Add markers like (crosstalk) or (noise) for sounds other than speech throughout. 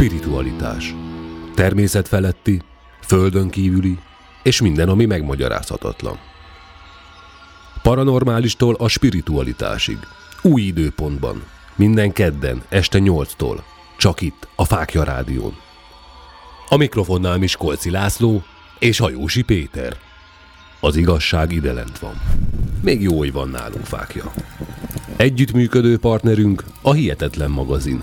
Spiritualitás. Természet feletti, földön kívüli, és minden, ami megmagyarázhatatlan. Paranormálistól a spiritualitásig. Új időpontban. Minden kedden, este 8-tól. Csak itt, a Fákja Rádión. A mikrofonnál Miskolci László és Hajósi Péter. Az igazság ide lent van. Még jó, hogy van nálunk fákja. Együttműködő partnerünk a Hihetetlen magazin.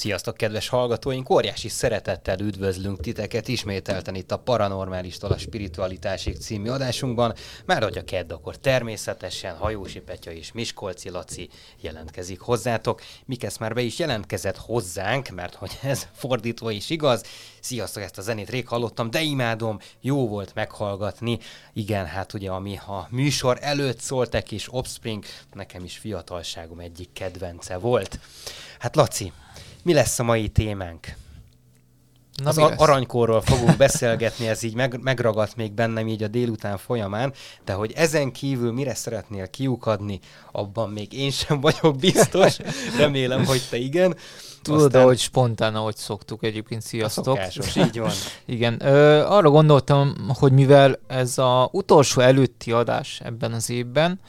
Sziasztok, kedves hallgatóink! Óriási szeretettel üdvözlünk titeket ismételten itt a Paranormálistól a Spiritualitásig című adásunkban. Már hogy a kedd, akkor természetesen Hajósi Petya és Miskolci Laci jelentkezik hozzátok. Mikesz már be is jelentkezett hozzánk, mert hogy (laughs) ez fordítva is igaz. Sziasztok, ezt a zenét rég hallottam, de imádom, jó volt meghallgatni. Igen, hát ugye ami a műsor előtt szóltak és Offspring, nekem is fiatalságom egyik kedvence volt. Hát Laci, mi lesz a mai témánk? Na, az a- aranykórról fogunk (laughs) beszélgetni, ez így meg, megragadt még bennem így a délután folyamán, de hogy ezen kívül mire szeretnél kiukadni, abban még én sem vagyok biztos, remélem, hogy te igen. Tudod, Aztán... ahogy spontán, ahogy szoktuk egyébként, sziasztok. A szokásos, így van. (laughs) Igen, ö, arra gondoltam, hogy mivel ez a utolsó előtti adás ebben az évben,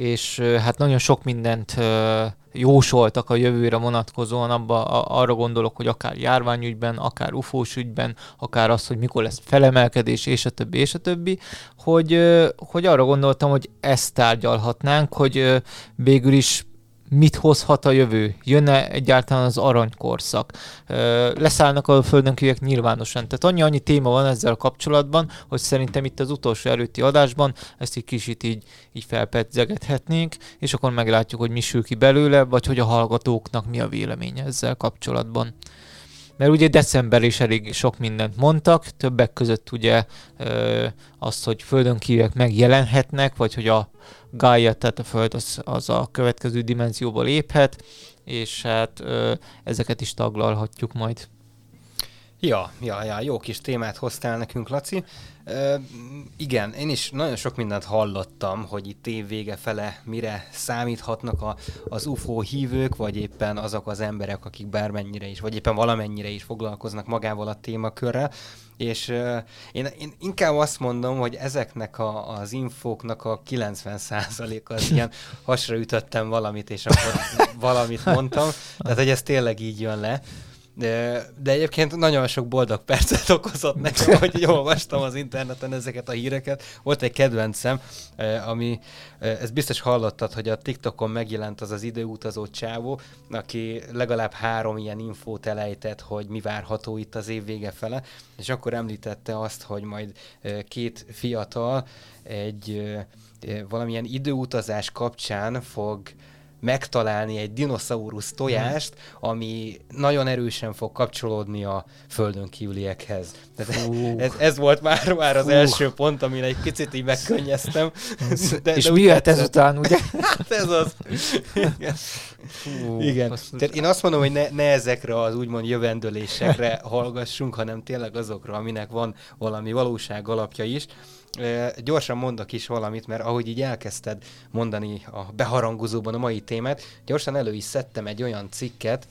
és hát nagyon sok mindent jósoltak a jövőre vonatkozóan, abba, a, arra gondolok, hogy akár járványügyben, akár ufós ügyben, akár az, hogy mikor lesz felemelkedés, és a többi, és a többi, hogy, hogy arra gondoltam, hogy ezt tárgyalhatnánk, hogy végül is mit hozhat a jövő? Jönne egyáltalán az aranykorszak? Leszállnak a földön kívülek nyilvánosan. Tehát annyi, annyi téma van ezzel kapcsolatban, hogy szerintem itt az utolsó előtti adásban ezt egy kicsit így, így felpedzegethetnénk, és akkor meglátjuk, hogy mi sül ki belőle, vagy hogy a hallgatóknak mi a véleménye ezzel kapcsolatban mert ugye december is elég sok mindent mondtak, többek között ugye ö, azt, hogy földön kívülek megjelenhetnek, vagy hogy a Gaia, tehát a Föld az, az a következő dimenzióba léphet, és hát ö, ezeket is taglalhatjuk majd. Ja, ja, ja, jó kis témát hoztál nekünk, Laci. Ö, igen, én is nagyon sok mindent hallottam, hogy itt év vége fele mire számíthatnak a, az UFO hívők, vagy éppen azok az emberek, akik bármennyire is, vagy éppen valamennyire is foglalkoznak magával a témakörrel. És uh, én, én inkább azt mondom, hogy ezeknek a, az infóknak a 90% az ilyen hasra ütöttem valamit, és akkor valamit mondtam. Tehát, hogy ez tényleg így jön le. De, egyébként nagyon sok boldog percet (laughs) okozott nekem, hogy olvastam az interneten ezeket a híreket. Volt egy kedvencem, ami, ez biztos hallottad, hogy a TikTokon megjelent az az időutazó csávó, aki legalább három ilyen infót elejtett, hogy mi várható itt az év vége fele, és akkor említette azt, hogy majd két fiatal egy valamilyen időutazás kapcsán fog megtalálni egy dinoszaurusz tojást, ami nagyon erősen fog kapcsolódni a földön kívüliekhez. Tehát ez, ez volt már, már az első pont, amin egy picit így megkönnyeztem. (laughs) De, És de mi jött ezután, ugye? (laughs) hát ez az. Igen. Fú, Igen. Tehát én azt mondom, hogy ne, ne ezekre az úgymond jövendőlésekre (laughs) hallgassunk, hanem tényleg azokra, aminek van valami valóság alapja is gyorsan mondok is valamit, mert ahogy így elkezdted mondani a beharangozóban a mai témát, gyorsan elő is szedtem egy olyan cikket,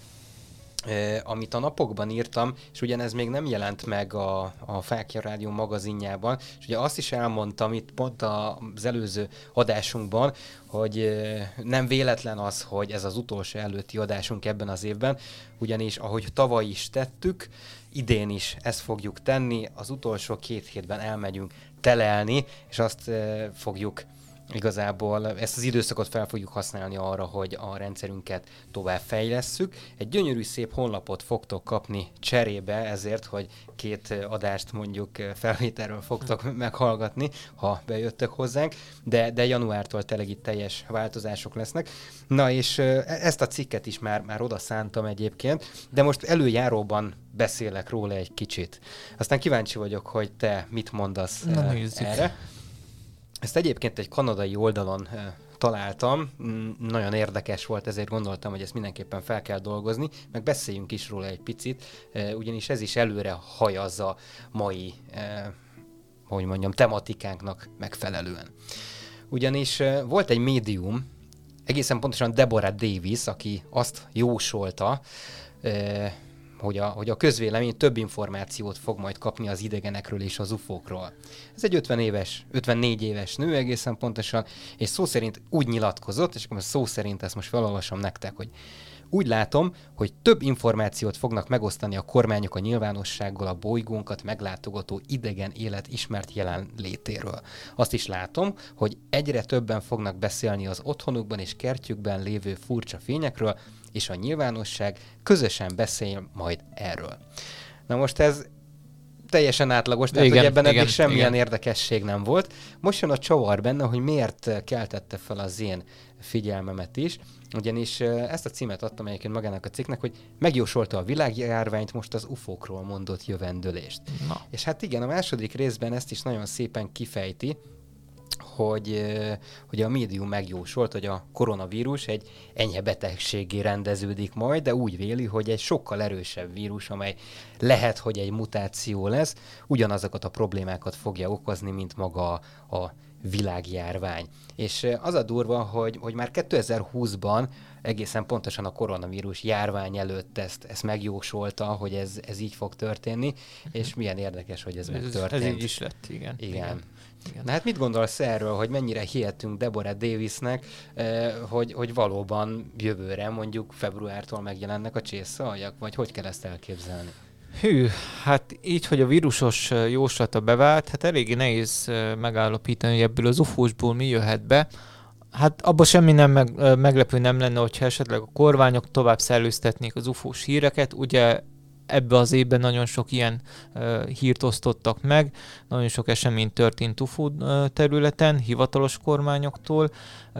amit a napokban írtam, és ugyanez még nem jelent meg a, a Fákja Rádió magazinjában, és ugye azt is elmondtam itt pont az előző adásunkban, hogy nem véletlen az, hogy ez az utolsó előtti adásunk ebben az évben, ugyanis ahogy tavaly is tettük, idén is ezt fogjuk tenni, az utolsó két hétben elmegyünk telelni, és azt fogjuk igazából ezt az időszakot fel fogjuk használni arra, hogy a rendszerünket tovább fejlesszük. Egy gyönyörű szép honlapot fogtok kapni cserébe ezért, hogy két adást mondjuk felvételről fogtok meghallgatni, ha bejöttök hozzánk, de, de januártól tényleg itt teljes változások lesznek. Na és e-, ezt a cikket is már, már oda szántam egyébként, de most előjáróban beszélek róla egy kicsit. Aztán kíváncsi vagyok, hogy te mit mondasz Na, erre. Ezt egyébként egy kanadai oldalon találtam, mm, nagyon érdekes volt, ezért gondoltam, hogy ezt mindenképpen fel kell dolgozni, meg beszéljünk is róla egy picit, ugyanis ez is előre hajazza mai, hogy mondjam, tematikánknak megfelelően. Ugyanis volt egy médium, egészen pontosan Deborah Davis, aki azt jósolta, hogy a, hogy a közvélemény több információt fog majd kapni az idegenekről és az ufókról. Ez egy 50 éves, 54 éves nő egészen pontosan, és szó szerint úgy nyilatkozott, és akkor szó szerint ezt most felolvasom nektek, hogy úgy látom, hogy több információt fognak megosztani a kormányok a nyilvánossággal a bolygónkat meglátogató idegen élet ismert jelenlétéről. Azt is látom, hogy egyre többen fognak beszélni az otthonukban és kertjükben lévő furcsa fényekről, és a nyilvánosság közösen beszél majd erről. Na most ez teljesen átlagos, tehát igen, hogy ebben igen, eddig semmilyen igen. érdekesség nem volt. Most jön a csavar benne, hogy miért keltette fel az én figyelmemet is, ugyanis ezt a címet adtam egyébként magának a cikknek, hogy megjósolta a világjárványt, most az ufókról mondott jövendőlést. Na. És hát igen, a második részben ezt is nagyon szépen kifejti, hogy, hogy a médium megjósolt, hogy a koronavírus egy enyhe betegségé rendeződik majd, de úgy véli, hogy egy sokkal erősebb vírus, amely lehet, hogy egy mutáció lesz, ugyanazokat a problémákat fogja okozni, mint maga a világjárvány. És az a durva, hogy, hogy már 2020-ban egészen pontosan a koronavírus járvány előtt ezt, ezt megjósolta, hogy ez, ez így fog történni, és milyen érdekes, hogy ez, ez megtörtént. Ez így is lett, igen. Igen. igen. Igen. Na hát mit gondolsz erről, hogy mennyire hihetünk Deborah Davisnek, eh, hogy, hogy valóban jövőre, mondjuk februártól megjelennek a csészszaljak, vagy hogy kell ezt elképzelni? Hű, hát így, hogy a vírusos jóslata bevált, hát eléggé nehéz megállapítani, hogy ebből az ufósból mi jöhet be. Hát abban semmi nem meg, meglepő nem lenne, hogyha esetleg a kormányok tovább szellőztetnék az ufós híreket. Ugye ebbe az évben nagyon sok ilyen uh, hírt osztottak meg, nagyon sok esemény történt UFO területen, hivatalos kormányoktól.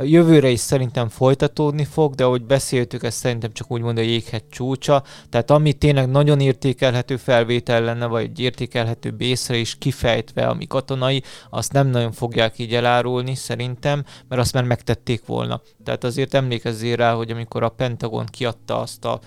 Jövőre is szerintem folytatódni fog, de ahogy beszéltük, ez szerintem csak úgy mondja a jéghegy csúcsa, tehát ami tényleg nagyon értékelhető felvétel lenne, vagy egy értékelhető észre is kifejtve, ami katonai, azt nem nagyon fogják így elárulni szerintem, mert azt már megtették volna. Tehát azért emlékezzél rá, hogy amikor a Pentagon kiadta azt a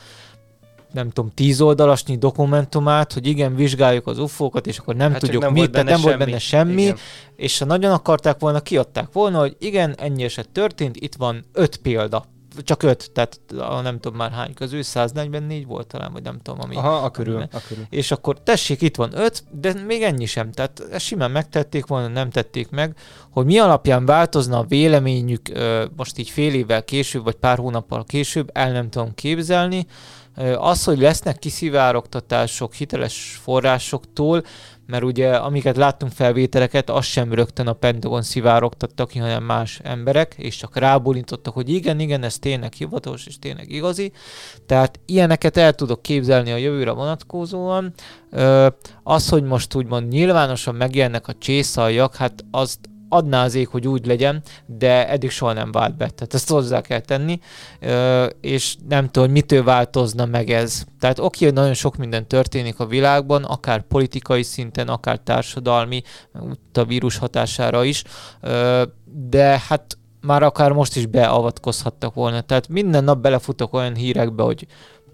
nem tudom, tíz oldalasnyi dokumentumát, hogy igen, vizsgáljuk az ufókat, és akkor nem hát tudjuk nem mit, tehát nem semmi. volt benne semmi, igen. és ha nagyon akarták volna, kiadták volna, hogy igen, ennyi eset történt, itt van öt példa. Csak öt, tehát nem tudom már hány közül, 144 volt talán, vagy nem tudom, ami... Aha, a körül, a körül. És akkor tessék, itt van öt, de még ennyi sem. Tehát ezt simán megtették volna, nem tették meg, hogy mi alapján változna a véleményük most így fél évvel később, vagy pár hónappal később, el nem tudom képzelni, az, hogy lesznek kiszivárogtatások hiteles forrásoktól, mert ugye amiket láttunk felvételeket, az sem rögtön a Pentagon szivárogtattak ki, hanem más emberek, és csak rábólintottak, hogy igen, igen, ez tényleg hivatalos, és tényleg igazi. Tehát ilyeneket el tudok képzelni a jövőre vonatkozóan. Az, hogy most úgymond nyilvánosan megjelennek a csészaljak, hát azt adná az ég, hogy úgy legyen, de eddig soha nem vált be. Tehát ezt hozzá kell tenni, és nem tudom, hogy mitől változna meg ez. Tehát oké, hogy nagyon sok minden történik a világban, akár politikai szinten, akár társadalmi, a vírus hatására is, de hát már akár most is beavatkozhattak volna. Tehát minden nap belefutok olyan hírekbe, hogy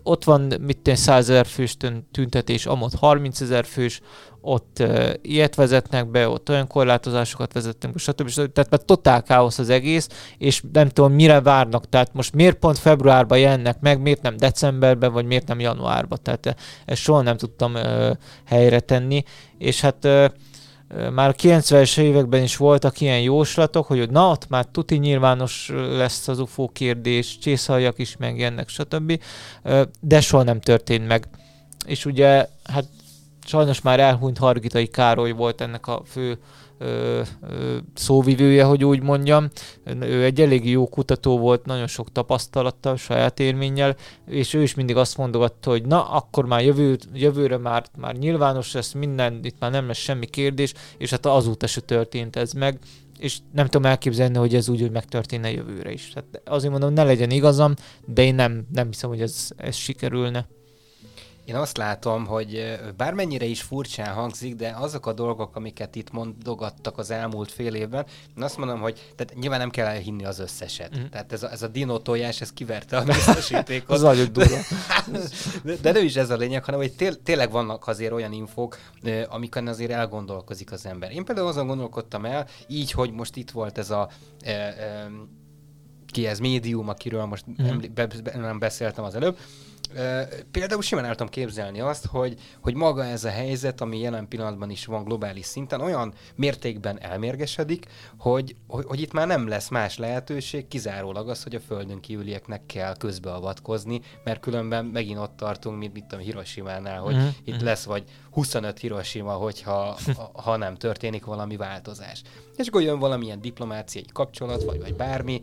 ott van mit 100 ezer fős tüntetés, amott 30 ezer fős, ott uh, ilyet vezetnek be, ott olyan korlátozásokat vezetnek be, stb. stb. Tehát már totál káosz az egész, és nem tudom, mire várnak. Tehát most miért pont februárban jelennek meg, miért nem decemberben, vagy miért nem januárban. Tehát ezt soha nem tudtam uh, helyre tenni, és hát uh, már a 90-es években is voltak ilyen jóslatok, hogy na, ott már tuti nyilvános lesz az UFO kérdés, csészhaljak is megjelennek, stb. De soha nem történt meg. És ugye, hát sajnos már elhunyt Hargitai Károly volt ennek a fő ö, ö, szóvivője, hogy úgy mondjam. Ő egy elég jó kutató volt, nagyon sok tapasztalattal, saját élménnyel, és ő is mindig azt mondogatta, hogy na, akkor már jövő, jövőre már, már nyilvános lesz minden, itt már nem lesz semmi kérdés, és hát azóta se történt ez meg és nem tudom elképzelni, hogy ez úgy, hogy megtörténne jövőre is. Tehát azért mondom, ne legyen igazam, de én nem, nem hiszem, hogy ez, ez sikerülne. Én azt látom, hogy bármennyire is furcsán hangzik, de azok a dolgok, amiket itt mondogattak az elmúlt fél évben, én azt mondom, hogy tehát nyilván nem kell elhinni az összeset. Mm. Tehát ez a, ez a dino tojás, ez kiverte a biztosítékot. (laughs) az nagyon durva. de, (laughs) de nem is ez a lényeg, hanem hogy tél, tényleg vannak azért olyan infók, amiken azért elgondolkozik az ember. Én például azon gondolkodtam el, így, hogy most itt volt ez a e, e, ki ez médium, akiről most mm. be, be, nem beszéltem az előbb, Például simán el tudom képzelni azt, hogy, hogy maga ez a helyzet, ami jelen pillanatban is van globális szinten, olyan mértékben elmérgesedik, hogy, hogy, hogy itt már nem lesz más lehetőség, kizárólag az, hogy a földön kívülieknek kell közbeavatkozni, mert különben megint ott tartunk, mint mit tudom, Hiroshima-nál, hogy mm-hmm. itt lesz vagy 25 Hiroshima, hogyha ha nem történik valami változás. És akkor jön valamilyen diplomáciai kapcsolat, vagy, vagy bármi,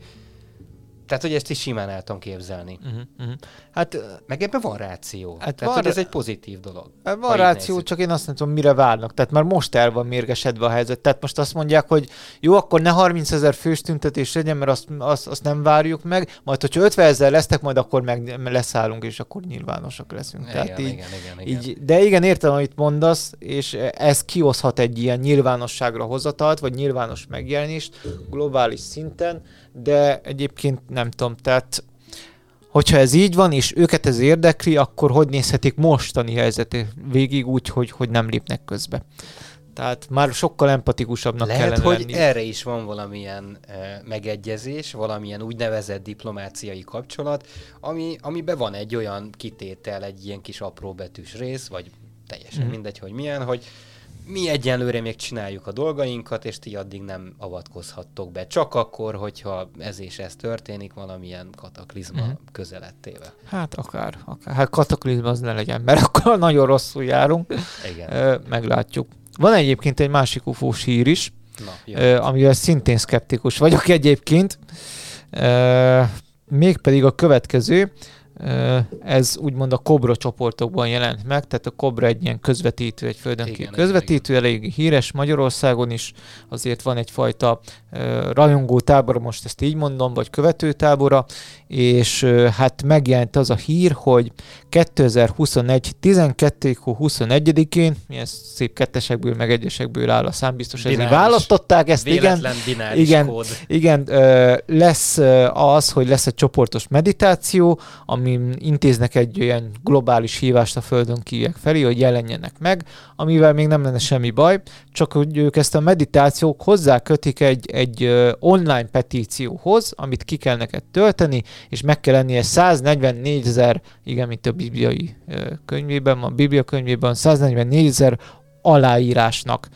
tehát, hogy ezt is simán el tudom képzelni. Uh-huh, uh-huh. Hát, Meg ebben van ráció. Hát Tehát, van, hogy ez egy pozitív dolog. Hát van ráció, csak én azt nem tudom, mire várnak. Tehát már most el van mérgesedve a helyzet. Tehát most azt mondják, hogy jó, akkor ne 30 ezer fős tüntetés legyen, mert azt, azt, azt nem várjuk meg. Majd, hogyha 50 ezer lesznek, majd akkor meg leszállunk, és akkor nyilvánosak leszünk. Igen, Tehát így, igen, igen, igen. Így, de igen, értem, amit mondasz, és ez kihozhat egy ilyen nyilvánosságra hozatalt, vagy nyilvános megjelenést globális szinten, de egyébként nem tudom, tehát hogyha ez így van, és őket ez érdekli, akkor hogy nézhetik mostani helyzetét végig úgy, hogy, hogy nem lépnek közbe. Tehát már sokkal empatikusabbnak Lehet, kellene hogy lenni. erre is van valamilyen e, megegyezés, valamilyen úgynevezett diplomáciai kapcsolat, ami, amiben van egy olyan kitétel, egy ilyen kis apró betűs rész, vagy teljesen mm. mindegy, hogy milyen, hogy mi egyenlőre még csináljuk a dolgainkat, és ti addig nem avatkozhattok be. Csak akkor, hogyha ez és ez történik, valamilyen kataklizma mm. közelettével. Hát akár, akár. Hát kataklizma az ne legyen, mert akkor (laughs) nagyon rosszul járunk. Igen. Ö, meglátjuk. Van egyébként egy másik ufós hír is, Na, ö, amivel szintén szkeptikus vagyok egyébként. Ö, mégpedig a következő ez úgymond a Cobra csoportokban jelent meg, tehát a Cobra egy ilyen közvetítő, egy földön igen, közvetítő, igen. elég híres Magyarországon is, azért van egyfajta rajongó tábora, most ezt így mondom, vagy követő tábora, és hát megjelent az a hír, hogy 2021. 12. 21-én, milyen szép kettesekből, meg egyesekből áll a szám, biztos ezért választották ezt, igen, igen, kód. igen, lesz az, hogy lesz egy csoportos meditáció, ami intéznek egy olyan globális hívást a Földön kívek felé, hogy jelenjenek meg, amivel még nem lenne semmi baj, csak hogy ők ezt a meditációk hozzá kötik egy, egy online petícióhoz, amit ki kell neked tölteni, és meg kell lennie 144 ezer, igen, mint a bibliai könyvében, a biblia könyvében 144 ezer aláírásnak.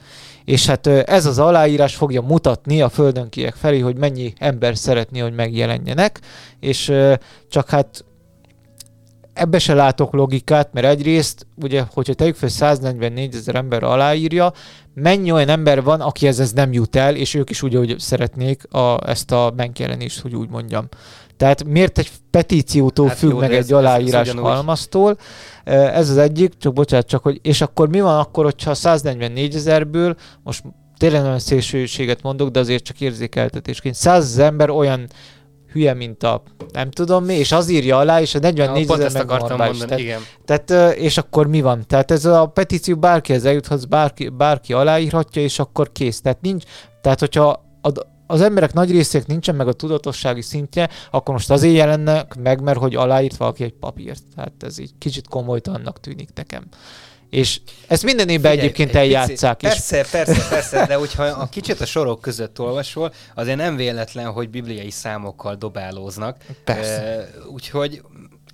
És hát ez az aláírás fogja mutatni a földön kiek felé, hogy mennyi ember szeretné, hogy megjelenjenek, és csak hát ebbe se látok logikát, mert egyrészt, ugye, hogyha tegyük fel 144 ezer ember aláírja, mennyi olyan ember van, aki ez, nem jut el, és ők is úgy, hogy szeretnék a, ezt a megjelenést, hogy úgy mondjam. Tehát miért egy petíciótól hát függ jó, meg ez, egy aláírás ez, ez halmaztól? Ez az egyik, csak bocsánat, csak hogy, és akkor mi van akkor, hogyha 144 ezerből, most tényleg nagyon szélsőséget mondok, de azért csak érzékeltetésként, 100 ember olyan hülye, mint a nem tudom mi, és az írja alá, és a 44 ezer meg akartam mondani, tehát, igen. Tehát, és akkor mi van? Tehát ez a petíció bárkihez eljuthat, bárki, bárki aláírhatja, és akkor kész. Tehát nincs, tehát hogyha a, az emberek nagy részének nincsen meg a tudatossági szintje, akkor most azért jelennek meg, mert hogy aláírt valaki egy papírt. Tehát ez így kicsit komolytalannak tűnik nekem. És ezt minden évben Figyelj, egyébként eljátszák is. Persze, persze, persze, de hogyha a kicsit a sorok között olvasol, azért nem véletlen, hogy bibliai számokkal dobálóznak. Persze. Uh, úgyhogy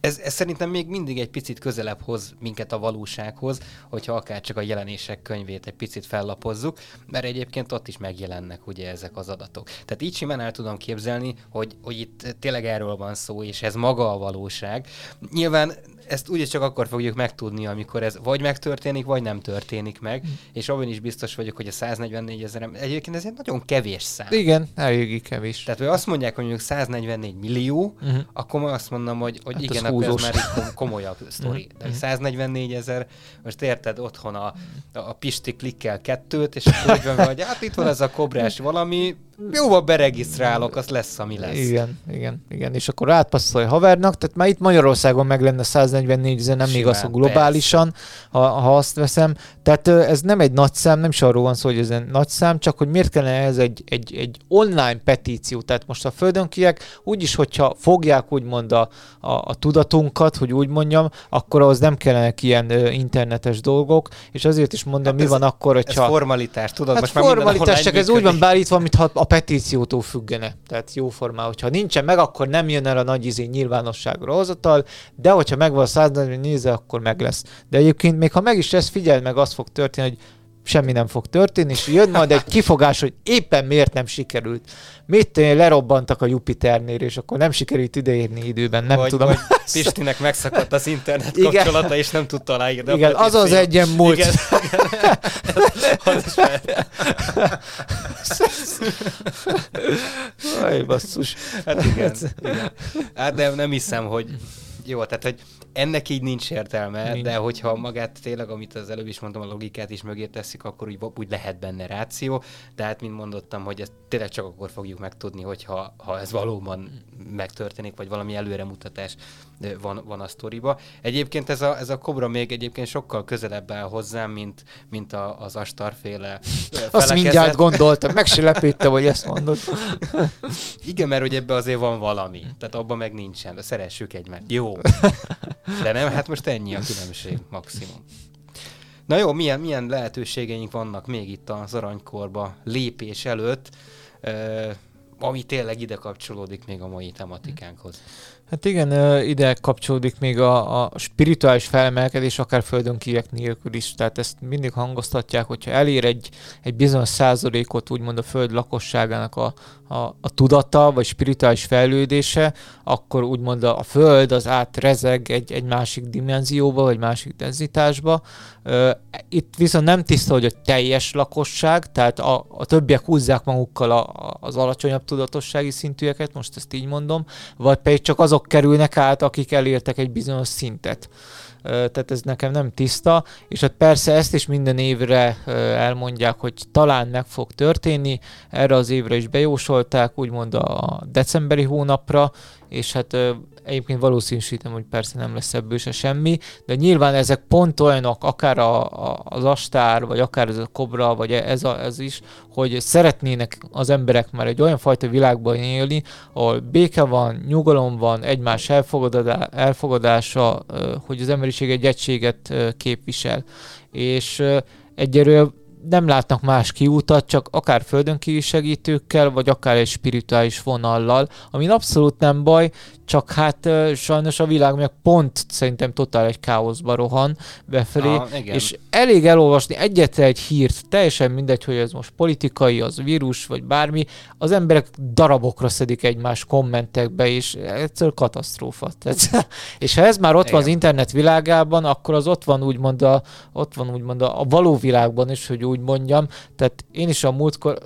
ez, ez szerintem még mindig egy picit közelebb hoz minket a valósághoz, hogyha akár csak a jelenések könyvét egy picit fellapozzuk, mert egyébként ott is megjelennek ugye ezek az adatok. Tehát így simán el tudom képzelni, hogy, hogy itt tényleg erről van szó, és ez maga a valóság. Nyilván ezt ugye csak akkor fogjuk megtudni, amikor ez vagy megtörténik, vagy nem történik meg, mm. és abban is biztos vagyok, hogy a 144 ezer, egyébként ez egy nagyon kevés szám. Igen, eléggé kevés. Tehát, hogy azt mondják, hogy mondjuk 144 millió, uh-huh. akkor azt mondom, hogy, hogy hát igen, akkor ez már egy komolyabb sztori. Uh-huh. De 144 ezer, most érted, otthon a, a Pisti klikkel kettőt, és akkor úgy van, hogy hát itt van ez a kobrás valami, Jóval beregisztrálok, az lesz, ami lesz. Igen, igen, igen. És akkor átpasszolja havernak, tehát már itt Magyarországon meg lenne 144 ezer, nem még az, hogy globálisan, ha, ha, azt veszem. Tehát ez nem egy nagy szám, nem is arról van szó, hogy ez egy nagy szám, csak hogy miért kellene ez egy, egy, egy online petíció. Tehát most a földön kiek, úgyis, hogyha fogják úgymond a, a, a tudatunkat, hogy úgy mondjam, akkor az nem kellene ilyen ö, internetes dolgok, és azért is mondom, hát mi ez, van akkor, hogyha... Ez formalitás, tudod? Hát most formalitás, csak ez úgy van beállítva, mintha a a petíciótól függene. Tehát jóformán, hogyha nincsen meg, akkor nem jön el a nagy izé nyilvánosságra hozatal, de hogyha megvan a 140 néző, akkor meg lesz. De egyébként még ha meg is lesz, figyeld meg, az fog történni, hogy semmi nem fog történni, és jön majd egy kifogás, hogy éppen miért nem sikerült. Mit lerobbantak a Jupiternél, és akkor nem sikerült ideérni időben, nem vagy, tudom. Vagy Pistinek megszakadt az internet igen. kapcsolata, és nem tudta aláírni. Igen, az az egyen múlt. Igen, (laughs) Aj, basszus. Hát igen, igen. Hát nem, nem hiszem, hogy jó, tehát hogy ennek így nincs értelme, nincs. de hogyha magát tényleg, amit az előbb is mondtam, a logikát is mögé teszik, akkor úgy, úgy lehet benne ráció, de hát, mint mondottam, hogy ezt tényleg csak akkor fogjuk megtudni, hogyha ha ez valóban megtörténik, vagy valami előremutatás van, van a sztoriba. Egyébként ez a, ez a kobra még egyébként sokkal közelebb áll hozzám, mint, mint a, az astarféle Azt mindjárt (laughs) gondoltam, meg se lepődtem, hogy ezt mondod. Igen, mert hogy ebbe azért van valami, tehát abban meg nincsen, szeressük egymást. Jó. De nem, hát most ennyi a különbség maximum. Na jó, milyen, milyen lehetőségeink vannak még itt az aranykorba lépés előtt, ami tényleg ide kapcsolódik még a mai tematikánkhoz. Hát igen, ide kapcsolódik még a, a spirituális felemelkedés, akár földön kívek nélkül is. Tehát ezt mindig hangoztatják, hogyha elér egy, egy bizonyos százalékot úgymond a föld lakosságának a, a, a tudata, vagy spirituális fejlődése, akkor úgymond a, a föld az átrezeg egy, egy másik dimenzióba, vagy másik denzitásba. Itt viszont nem tiszta, hogy a teljes lakosság, tehát a, a többiek húzzák magukkal a, a, az alacsonyabb tudatossági szintűeket, most ezt így mondom, vagy pedig csak azok kerülnek át, akik elértek egy bizonyos szintet. Tehát ez nekem nem tiszta, és hát persze ezt is minden évre elmondják, hogy talán meg fog történni, erre az évre is bejósolták, úgymond a decemberi hónapra, és hát Egyébként valószínűsítem, hogy persze nem lesz ebből se semmi, de nyilván ezek pont olyanok, akár a, a, az astár, vagy akár ez a kobra, vagy ez, a, ez is, hogy szeretnének az emberek már egy olyan fajta világban élni, ahol béke van, nyugalom van, egymás elfogadása, hogy az emberiség egy egységet képvisel. És egyelőre nem látnak más kiútat, csak akár földön segítőkkel, vagy akár egy spirituális vonallal, ami abszolút nem baj, csak hát sajnos a világ meg pont szerintem totál egy káoszba rohan befelé, ah, és elég elolvasni egyetlen egy hírt, teljesen mindegy, hogy ez most politikai, az vírus, vagy bármi, az emberek darabokra szedik egymás kommentekbe, és egyszer katasztrófa. Tehát, (laughs) és ha ez már ott igen. van az internet világában, akkor az ott van úgymond a, ott van úgymond a, a való világban is, hogy úgy mondjam. Tehát én is a múltkor,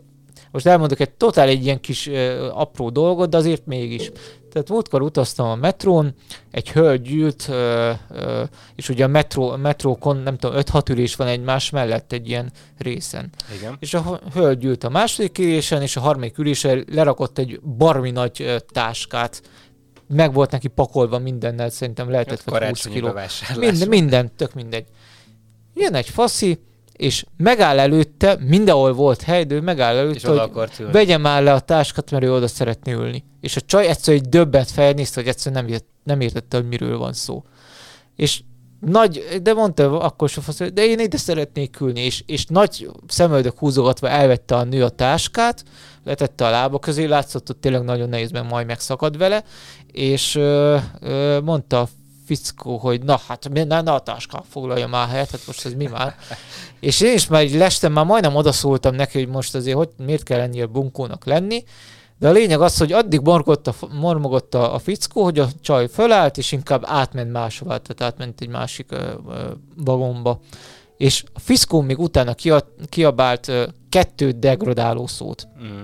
most elmondok egy totál egy ilyen kis ö, apró dolgot, de azért mégis. Tehát múltkor utaztam a metrón, egy hölgy ült, ö, ö, és ugye a metró, metrókon nem tudom, 5-6 ülés van egymás mellett egy ilyen részen. Igen. És a hölgy ült a második ülésen, és a harmadik ülésen lerakott egy barmi nagy ö, táskát, meg volt neki pakolva mindennel, szerintem lehetett vagy 20 kiló. Minden, minden, tök mindegy. Jön egy faszi, és megáll előtte, mindenhol volt hely, de ő megáll előtte, hogy vegyem már le a táskát, mert ő oda szeretné ülni. És a csaj egyszer egy döbbet felnézte, hogy egyszer nem, ért, nem értette, hogy miről van szó. És nagy, de mondta akkor sem fasz, de én ide szeretnék ülni, és, és nagy szemöldök húzogatva elvette a nő a táskát, letette a lába közé, látszott, hogy tényleg nagyon nehéz, mert majd megszakad vele, és ö, ö, mondta a fickó, hogy na hát na, na a táska foglalja már helyet, hát most ez mi már. és én is már így lestem, már majdnem odaszóltam neki, hogy most azért hogy, miért kell ennyire bunkónak lenni, de a lényeg az, hogy addig morgott mormogott a, a fickó, hogy a csaj fölállt, és inkább átment máshová, tehát átment egy másik ö, ö, vagomba. És a fickó még utána kiabált ö, kettő degradáló szót. Mm.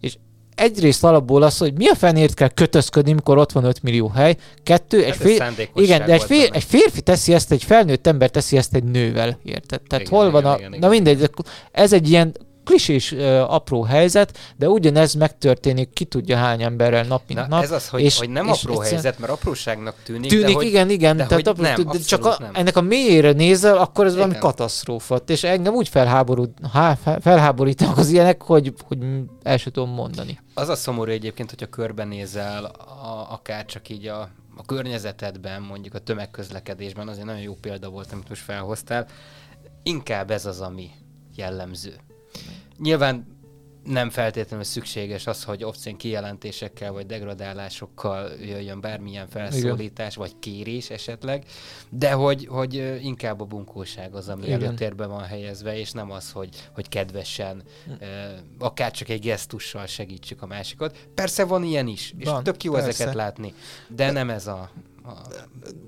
És egyrészt alapból az, hogy mi a fenért kell kötözködni, mikor ott van 5 millió hely. Kettő, egy, fér... igen, de egy, fér... egy férfi teszi ezt, egy felnőtt ember teszi ezt egy nővel, érted? Tehát igen, hol igen, van a... Igen, igen, Na mindegy, ez egy ilyen klisés uh, apró helyzet, de ugyanez megtörténik ki tudja hány emberrel nap mint Na, nap. Ez az, hogy, és, hogy nem és apró és helyzet, mert apróságnak tűnik. Tűnik, de hogy, igen, igen. De tehát apró, nem, de csak a, nem. ennek a mélyére nézel, akkor ez igen. valami katasztrófa. És engem úgy felháborít, há, felháborítanak az ilyenek, hogy, hogy el sem tudom mondani. Az a szomorú egyébként, hogyha körbenézel, a, akár csak így a, a környezetedben, mondjuk a tömegközlekedésben, azért nagyon jó példa volt, amit most felhoztál, inkább ez az, ami jellemző. Nyilván nem feltétlenül szükséges az, hogy obszén kijelentésekkel vagy degradálásokkal jöjjön bármilyen felszólítás, Igen. vagy kérés esetleg, de hogy, hogy inkább a bunkóság az, ami Igen. előtérben van helyezve, és nem az, hogy, hogy kedvesen, hm. akár csak egy gesztussal segítsük a másikat. Persze van ilyen is, és van, tök jó persze. ezeket látni, de nem ez a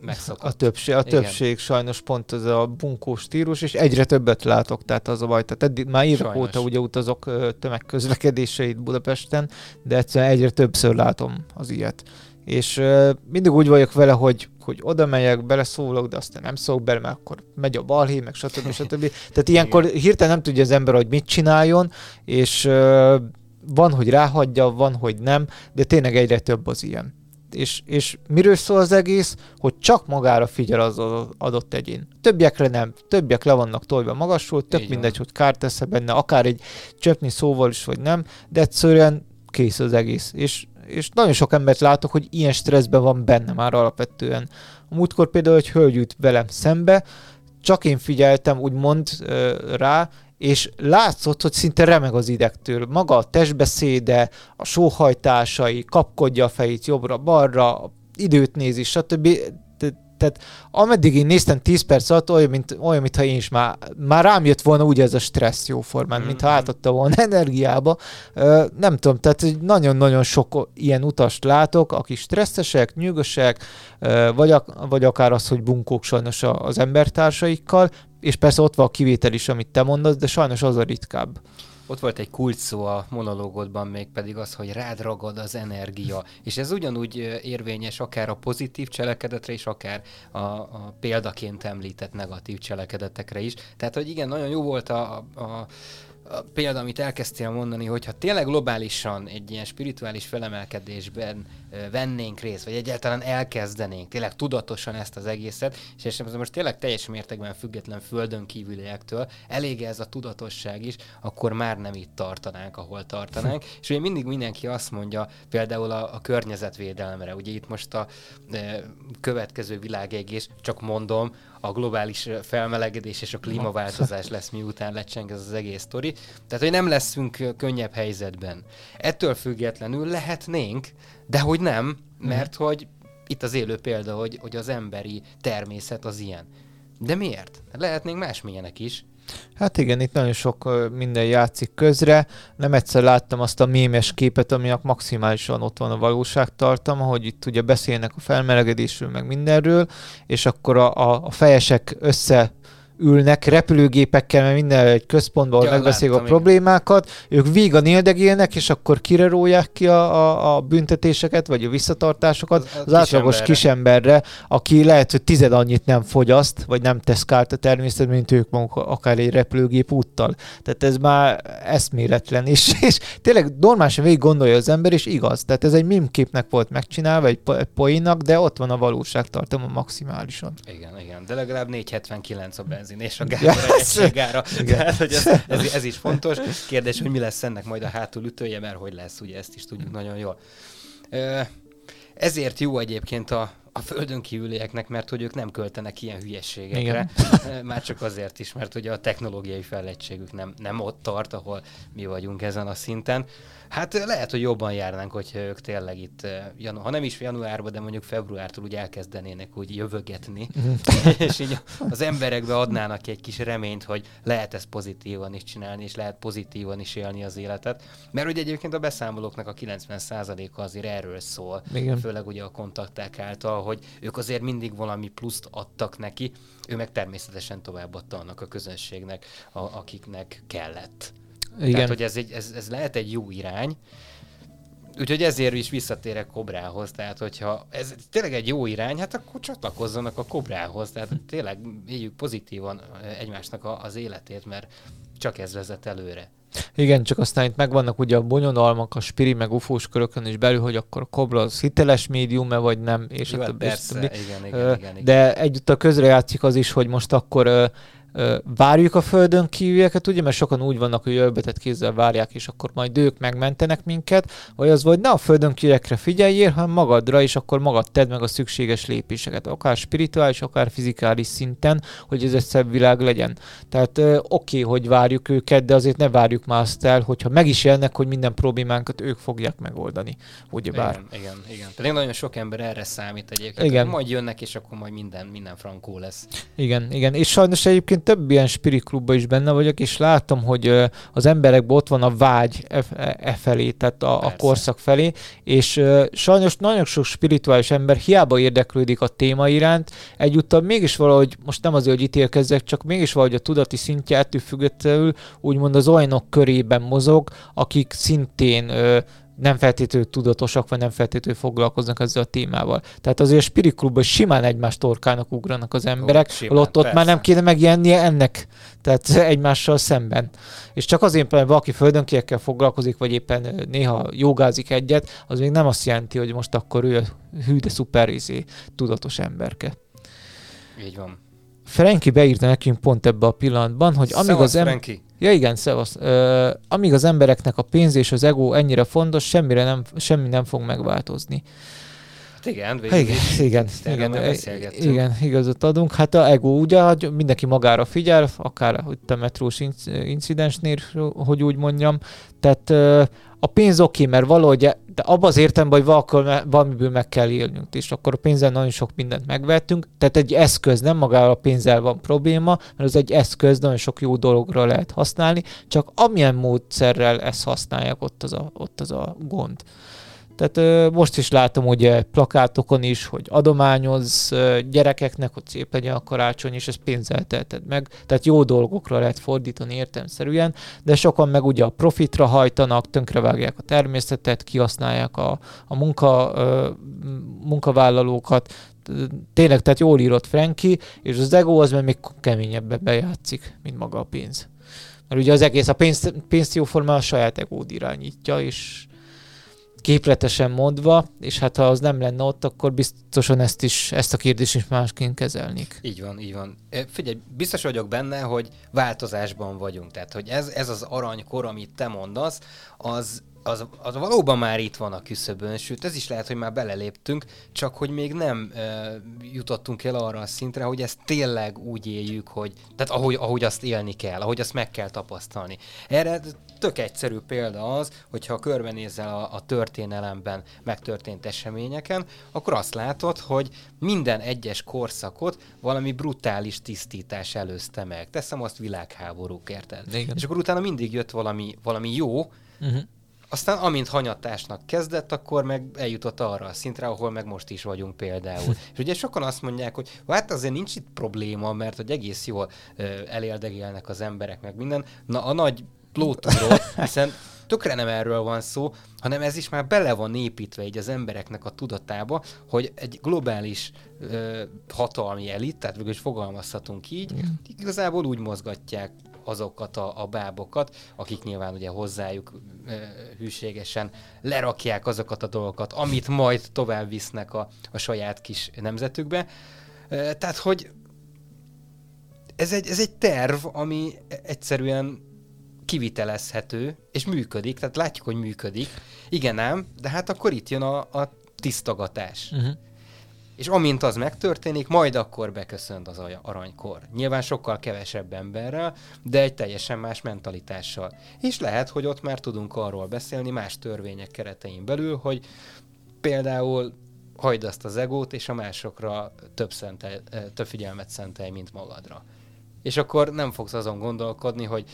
megszokott. A többség, a többség sajnos pont ez a bunkó stílus, és egyre többet látok, tehát az a baj. Tehát eddig már évek sajnos. óta ugye utazok tömegközlekedéseit Budapesten, de egyszerűen egyre többször látom az ilyet. És uh, mindig úgy vagyok vele, hogy, hogy oda megyek, beleszólok, de aztán nem szólok bele, mert akkor megy a balhé, meg stb. (laughs) stb. Tehát ilyenkor hirtelen nem tudja az ember, hogy mit csináljon, és uh, van, hogy ráhagyja, van, hogy nem, de tényleg egyre több az ilyen és, és miről szól az egész? Hogy csak magára figyel az adott egyén. Többiekre nem. Többiek le vannak tolva magasról, tök mindegy, hogy kárt tesz benne, akár egy csöpni szóval is, vagy nem, de egyszerűen kész az egész. És, és nagyon sok embert látok, hogy ilyen stresszben van benne már alapvetően. A múltkor például egy hölgy jut velem szembe, csak én figyeltem úgymond rá, és látszott, hogy szinte remeg az idegtől. Maga a testbeszéde, a sóhajtásai, kapkodja a fejét jobbra-balra, időt nézi, stb tehát ameddig én néztem 10 perc alatt, olyan, mint, olyan mintha én is már, már rám jött volna úgy ez a stressz jó formán, mm-hmm. mintha átadta volna (laughs) energiába. Uh, nem tudom, tehát nagyon-nagyon sok ilyen utast látok, akik stresszesek, nyűgösek, uh, vagy, ak- vagy akár az, hogy bunkók sajnos az embertársaikkal, és persze ott van a kivétel is, amit te mondasz, de sajnos az a ritkább. Ott volt egy kult szó a monológodban még pedig az, hogy rád ragad az energia. És ez ugyanúgy érvényes akár a pozitív cselekedetre is, akár a, a példaként említett negatív cselekedetekre is. Tehát, hogy igen, nagyon jó volt a, a a példa, amit elkezdtél mondani, hogyha tényleg globálisan egy ilyen spirituális felemelkedésben vennénk részt, vagy egyáltalán elkezdenénk tényleg tudatosan ezt az egészet, és ez most tényleg teljes mértékben független földön kívüliektől, elég ez a tudatosság is, akkor már nem itt tartanánk, ahol tartanánk. és ugye mindig mindenki azt mondja, például a, a környezetvédelemre, ugye itt most a e, következő világégés, csak mondom, a globális felmelegedés és a klímaváltozás lesz, miután lecseng ez az egész sztori. Tehát, hogy nem leszünk könnyebb helyzetben. Ettől függetlenül lehetnénk, de hogy nem, mert mm. hogy itt az élő példa, hogy, hogy az emberi természet az ilyen. De miért? Lehetnénk másmilyenek is. Hát igen, itt nagyon sok minden játszik közre. Nem egyszer láttam azt a mémes képet, aminek maximálisan ott van a valóságtartalma, hogy itt ugye beszélnek a felmelegedésről, meg mindenről, és akkor a, a, a fejesek össze ülnek repülőgépekkel, mert minden egy központban, ja, megbeszélik a problémákat, ők vígan éldegélnek, és akkor kire rólják ki a, a, a büntetéseket, vagy a visszatartásokat. Az, az, az átlagos kisemberre, aki lehet, hogy tized annyit nem fogyaszt, vagy nem tesz kárt a természet, mint ők maguk akár egy repülőgép úttal. Tehát ez már eszméletlen, és, (laughs) és tényleg normálisan végig gondolja az ember, és igaz. Tehát ez egy mimképnek volt megcsinálva, egy poénnak, de ott van a valóságtartalma maximálisan. Igen, igen, de legalább 479 a benzin benzin és a gáz yes. (laughs) egységára. Tehát, hogy ez, (laughs) ez, ez, is fontos. Kérdés, hogy mi lesz ennek majd a hátul ütője, mert hogy lesz, ugye ezt is tudjuk nagyon jól. Ezért jó egyébként a, a földön kívülieknek, mert hogy ők nem költenek ilyen hülyességekre. Igen. Már csak azért is, mert ugye a technológiai fejlettségük nem, nem ott tart, ahol mi vagyunk ezen a szinten. Hát lehet, hogy jobban járnánk, hogyha ők tényleg itt, janu- ha nem is januárban, de mondjuk februártól úgy elkezdenének úgy jövögetni, mhm. (laughs) és így az emberekbe adnának egy kis reményt, hogy lehet ezt pozitívan is csinálni, és lehet pozitívan is élni az életet. Mert ugye egyébként a beszámolóknak a 90%-a azért erről szól, Igen. főleg ugye a kontakták által, hogy ők azért mindig valami pluszt adtak neki, ő meg természetesen továbbadta annak a közönségnek, a, akiknek kellett. Igen. Tehát, hogy ez, egy, ez, ez lehet egy jó irány, Úgyhogy ezért is visszatérek Kobrához, tehát hogyha ez tényleg egy jó irány, hát akkor csatlakozzanak a Kobrához, tehát tényleg éljük pozitívan egymásnak a, az életét, mert csak ez vezet előre. Igen, csak aztán itt megvannak ugye a bonyodalmak, a spiri meg ufós körökön is belül, hogy akkor a kobra az hiteles médium-e vagy nem, és Jó, a többi. Persze, igen, igen, igen, igen, De együtt a közrejátszik az is, hogy most akkor várjuk a földön kívülieket, ugye, mert sokan úgy vannak, hogy jöbbetett kézzel várják, és akkor majd ők megmentenek minket, vagy az, hogy ne a földön kívüliekre figyeljél, hanem magadra, és akkor magad tedd meg a szükséges lépéseket, akár spirituális, akár fizikális szinten, hogy ez egy szebb világ legyen. Tehát oké, okay, hogy várjuk őket, de azért ne várjuk már azt el, hogyha meg is jelnek, hogy minden problémánkat ők fogják megoldani, ugyebár. Igen, igen, igen. Pedig nagyon sok ember erre számít egyébként. Igen. Majd jönnek, és akkor majd minden, minden frankó lesz. Igen, igen. És sajnos egyébként én több ilyen spirit klubban is benne vagyok, és látom, hogy az emberekben ott van a vágy e, e, e felé, tehát a, a korszak felé, és sajnos nagyon sok spirituális ember hiába érdeklődik a téma iránt, egyúttal mégis valahogy, most nem azért, hogy ítélkezzek, csak mégis valahogy a tudati szintje ettől függetlenül úgymond az olyanok körében mozog, akik szintén nem feltétlenül tudatosak, vagy nem feltétlenül foglalkoznak ezzel a témával. Tehát azért a Spirit Clubban simán egymás torkának ugranak az emberek, Ó, simán, ott, ott már nem kéne megjelennie ennek, tehát egymással szemben. És csak azért, mert valaki földönkiekkel foglalkozik, vagy éppen néha jogázik egyet, az még nem azt jelenti, hogy most akkor ő a hű, de szuper izé, tudatos emberke. Így van. Frenki beírta nekünk pont ebbe a pillanatban, hogy amíg Szevasz, az em- Ja igen, szevasz. Uh, amíg az embereknek a pénz és az ego ennyire fontos, semmire nem, semmi nem fog megváltozni. Hát igen, végül igen, igen, igen, igen, igen, igazat adunk. Hát a ego ugye, hogy mindenki magára figyel, akár itt a metrós incidensnél, hogy úgy mondjam. Tehát a pénz oké, okay, mert valahogy, de abban az értelemben, hogy valamiből meg kell élnünk, és akkor a pénzzel nagyon sok mindent megvettünk, tehát egy eszköz, nem magával a pénzzel van probléma, mert az egy eszköz, nagyon sok jó dologra lehet használni, csak amilyen módszerrel ezt használják, ott az a, ott az a gond. Tehát most is látom ugye plakátokon is, hogy adományoz gyerekeknek, hogy szép legyen a karácsony, és ezt pénzzel teheted meg. Tehát jó dolgokra lehet fordítani értelmszerűen, de sokan meg ugye a profitra hajtanak, tönkrevágják a természetet, kihasználják a, a munka, munkavállalókat, tényleg, tehát jól írott Franki, és az ego az meg még keményebben bejátszik, mint maga a pénz. Mert ugye az egész, a pénz, pénzt jóformán a saját egód irányítja, és képletesen mondva, és hát ha az nem lenne ott, akkor biztosan ezt is, ezt a kérdést is másként kezelnék. Így van, így van. Figyelj, biztos vagyok benne, hogy változásban vagyunk. Tehát, hogy ez, ez az aranykor, amit te mondasz, az az, az valóban már itt van a küszöbön, sőt ez is lehet, hogy már beleléptünk, csak hogy még nem e, jutottunk el arra a szintre, hogy ezt tényleg úgy éljük, hogy, tehát ahogy, ahogy azt élni kell, ahogy azt meg kell tapasztalni. Erre tök egyszerű példa az, hogyha körbenézel a, a történelemben megtörtént eseményeken, akkor azt látod, hogy minden egyes korszakot valami brutális tisztítás előzte meg. Teszem azt világháborúk, érted? Igen. És akkor utána mindig jött valami, valami jó, uh-huh aztán amint hanyatásnak kezdett, akkor meg eljutott arra a szintre, ahol meg most is vagyunk például. (laughs) és ugye sokan azt mondják, hogy hát azért nincs itt probléma, mert hogy egész jól elérdegélnek az emberek, meg minden. Na a nagy plótúról, (laughs) hiszen tökre nem erről van szó, hanem ez is már bele van építve így az embereknek a tudatába, hogy egy globális ö, hatalmi elit, tehát végül is fogalmazhatunk így, igazából úgy mozgatják azokat a, a bábokat, akik nyilván ugye hozzájuk e, hűségesen lerakják azokat a dolgokat, amit majd tovább visznek a, a saját kis nemzetükbe. E, tehát, hogy ez egy, ez egy terv, ami egyszerűen kivitelezhető, és működik, tehát látjuk, hogy működik. Igen ám, de hát akkor itt jön a, a tisztogatás. Uh-huh és amint az megtörténik, majd akkor beköszönt az aranykor. Nyilván sokkal kevesebb emberrel, de egy teljesen más mentalitással. És lehet, hogy ott már tudunk arról beszélni más törvények keretein belül, hogy például hagyd azt az egót, és a másokra több, szentel, több figyelmet szentelj, mint magadra. És akkor nem fogsz azon gondolkodni, hogy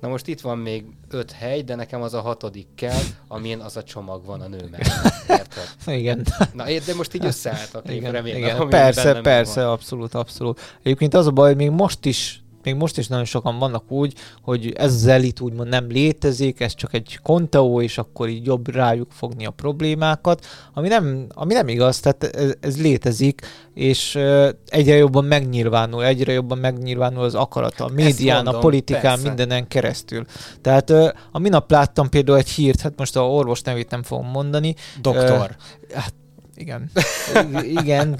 Na most itt van még öt hely, de nekem az a hatodik kell, amin az a csomag van a nőmmel. Érted? (laughs) Igen. Na, de most így összeálltak. Igen, remélem, igen. Persze, persze, abszolút, abszolút. Egyébként az a baj, hogy még most is még most is nagyon sokan vannak úgy, hogy ez az elit úgymond nem létezik, ez csak egy konteó, és akkor így jobb rájuk fogni a problémákat, ami nem, ami nem igaz, tehát ez, ez létezik, és egyre jobban megnyilvánul, egyre jobban megnyilvánul az akarata, a médián, mondom, a politikán, persze. mindenen keresztül. Tehát a minap láttam például egy hírt, hát most a orvos nevét nem fogom mondani. Doktor. Hát Igen. Igen.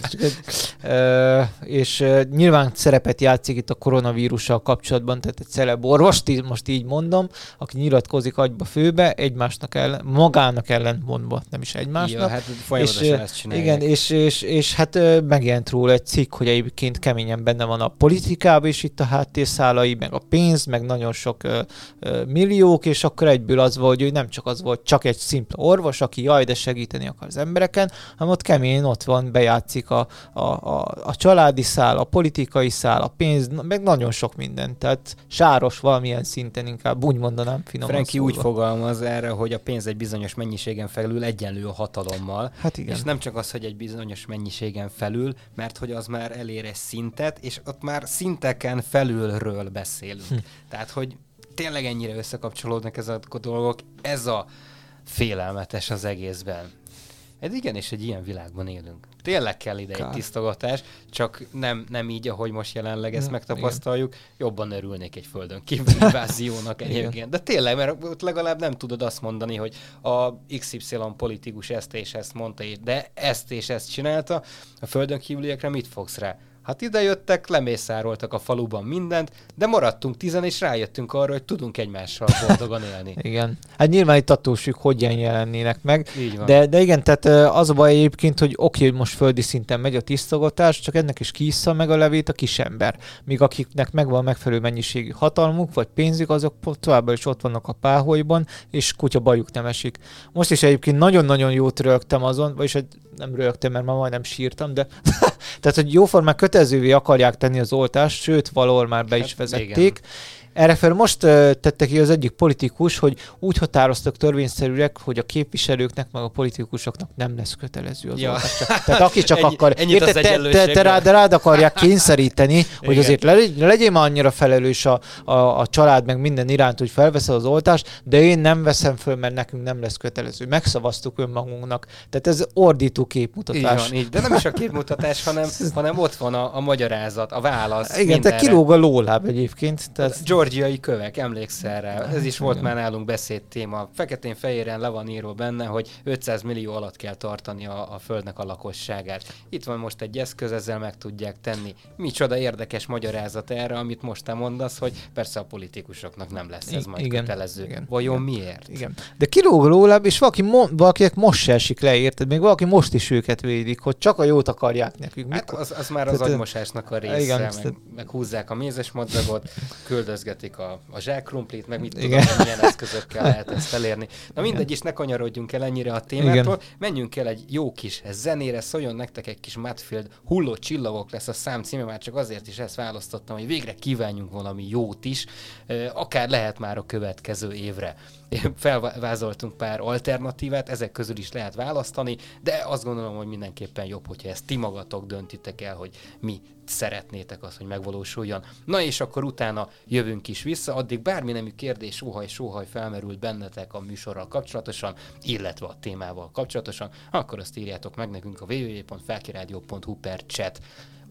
és nyilván szerepet játszik itt a koronavírussal kapcsolatban, tehát egy celeb orvost, most így mondom, aki nyilatkozik agyba főbe, egymásnak ellen, magának ellentmondva, nem is egymásnak. Ja, hát folyamatosan és, ezt csinálják. Igen, és, és, és hát megjelent róla egy cikk, hogy egyébként keményen benne van a politikában is itt a háttérszálai, meg a pénz, meg nagyon sok ö, ö, milliók, és akkor egyből az volt, hogy ő nem csak az volt, csak egy szimpla orvos, aki jaj, de segíteni akar az embereken, hanem ott keményen ott van, bejátszik a, a, a, a családi szál, a politikai szál, a pénz, meg nagyon sok minden. Tehát sáros valamilyen szinten inkább, úgy mondanám finoman Franki úgy fogalmaz erre, hogy a pénz egy bizonyos mennyiségen felül egyenlő a hatalommal. Hát igen. És nem csak az, hogy egy bizonyos mennyiségen felül, mert hogy az már elér egy szintet, és ott már szinteken felülről beszélünk. Hm. Tehát, hogy tényleg ennyire összekapcsolódnak ezek a dolgok, ez a félelmetes az egészben. Ez igen, és egy ilyen világban élünk. Tényleg kell ide Kár. egy tisztogatás, csak nem, nem így, ahogy most jelenleg ezt ja, megtapasztaljuk. Igen. Jobban örülnék egy földön kívül (laughs) inváziónak egyébként. De tényleg, mert ott legalább nem tudod azt mondani, hogy a XY politikus ezt és ezt mondta, de ezt és ezt csinálta. A földön kívüliekre mit fogsz rá? Hát ide jöttek, lemészároltak a faluban mindent, de maradtunk tizen, és rájöttünk arra, hogy tudunk egymással (laughs) boldogan élni. igen. Hát nyilván itt attól függ, hogyan jelennének meg. De, de igen, tehát az a baj egyébként, hogy oké, hogy most földi szinten megy a tisztogatás, csak ennek is kiissza meg a levét a kisember. Míg akiknek megvan megfelelő mennyiségű hatalmuk, vagy pénzük, azok továbbra is ott vannak a páholyban, és kutya bajuk nem esik. Most is egyébként nagyon-nagyon jót rögtem azon, vagyis nem rögtem, mert már majdnem sírtam, de (laughs) tehát, hogy jóformán kötelezővé akarják tenni az oltást, sőt, valahol már be is hát, vezették. Igen erre fel most tette ki az egyik politikus, hogy úgy határoztak törvényszerűek, hogy a képviselőknek, meg a politikusoknak nem lesz kötelező az ja. Tehát aki csak (laughs) Ennyi, akar, érte, te, te, te rád, rád akarják kényszeríteni, (laughs) hogy Igen. azért le, legyél már annyira felelős a, a, a család, meg minden iránt, hogy felveszed az oltást, de én nem veszem föl, mert nekünk nem lesz kötelező. Megszavaztuk önmagunknak. Tehát ez ordító képmutatás. Így van, így. De nem is a képmutatás, hanem, (laughs) hanem ott van a, a magyarázat, a válasz. Igen, te kilóg a lóláb egyébként. Tehát... George georgiai kövek, emlékszel rá. Ez is volt már nálunk beszéd téma. Feketén-fehéren le van írva benne, hogy 500 millió alatt kell tartani a, a Földnek a lakosságát. Itt van most egy eszköz, ezzel meg tudják tenni. Micsoda érdekes magyarázat erre, amit most te mondasz, hogy persze a politikusoknak nem lesz ez majd igen, kötelező. Igen, Vajon igen, miért? Igen. De kilóg róla, és valaki, mo- valakinek most se esik le, érted? Még valaki most is őket védik, hogy csak a jót akarják nekünk. Hát az, az már az agymosásnak a része, igen, meg, meg húzzák a mézes madzagot, (laughs) küldözget vezetik a, a zsákkrumplit, meg mit Igen. tudom, milyen eszközökkel lehet ezt elérni. Na mindegy, is ne kanyarodjunk el ennyire a témától, Igen. menjünk el egy jó kis zenére, szóljon nektek egy kis Matfield hulló csillagok lesz a szám címe, már csak azért is ezt választottam, hogy végre kívánjunk valami jót is, akár lehet már a következő évre. (laughs) Felvázoltunk pár alternatívát, ezek közül is lehet választani, de azt gondolom, hogy mindenképpen jobb, hogyha ezt ti magatok döntitek el, hogy mi szeretnétek az, hogy megvalósuljon. Na és akkor utána jövünk is vissza, addig bármi nemű kérdés, óhaj, sóhaj felmerült bennetek a műsorral kapcsolatosan, illetve a témával kapcsolatosan, akkor azt írjátok meg nekünk a www.felkiradio.hu per chat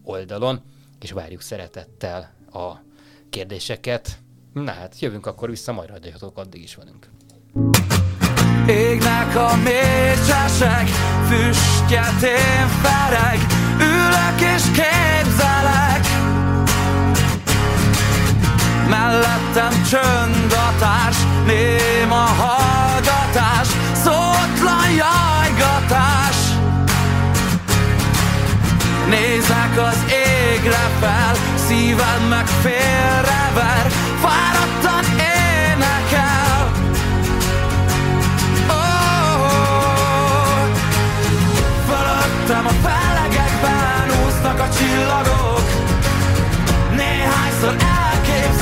oldalon, és várjuk szeretettel a kérdéseket. Na hát, jövünk akkor vissza, majd radjatok, addig is velünk. Égnek a mécsesek, füstjet én fereg, ülök és képzelek. Mellettem csönd a társ, néma hallgatás, szótlan jajgatás. Nézek az égre fel, szívem meg félrever, fáradtan énekel. Fölöttem a felegekben úsznak a csillagok Néhányszor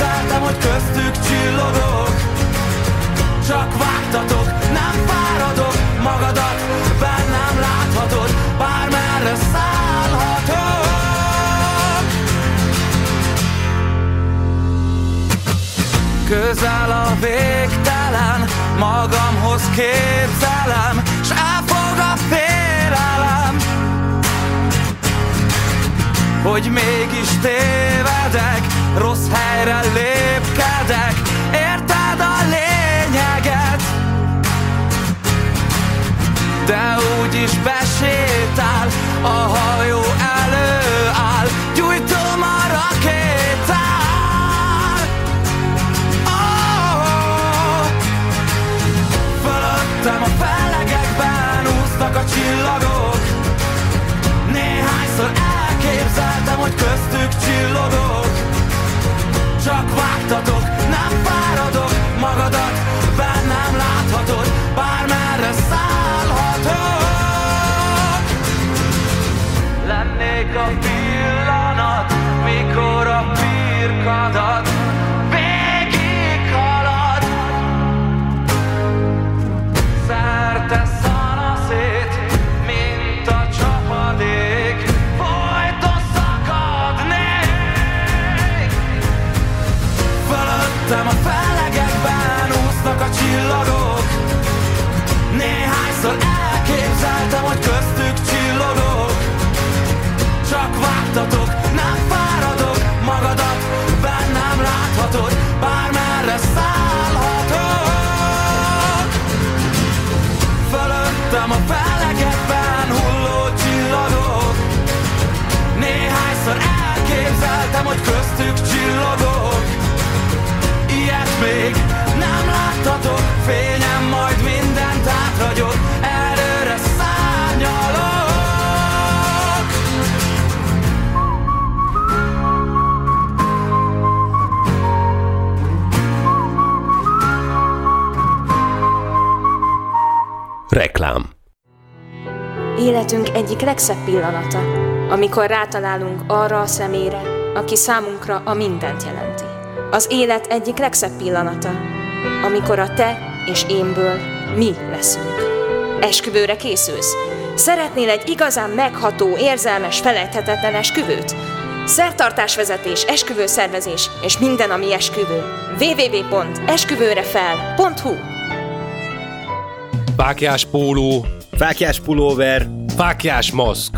elképzeltem, hogy köztük csillogok. Csak vágtatok, nem fáradok magadat Bennem láthatod, bármerre szállhatok. Közel a végtelen, magamhoz képzelem S elfog a félelem. Hogy mégis tévedek, rossz helyre lépkedek Érted a lényeget? de úgyis besétál, a hajó előáll, hogy köztük csillogok Ilyet még nem láttatok Fényem majd mindent átragyog Előre szárnyalok Reklám. Életünk egyik legszebb pillanata, amikor rátalálunk arra a személyre, aki számunkra a mindent jelenti. Az élet egyik legszebb pillanata, amikor a te és énből mi leszünk. Esküvőre készülsz? Szeretnél egy igazán megható, érzelmes, felejthetetlen esküvőt? Szertartásvezetés, esküvőszervezés és minden, ami esküvő. www.esküvőrefel.hu Fákjás póló, Fákjás pulóver, fákjás maszk,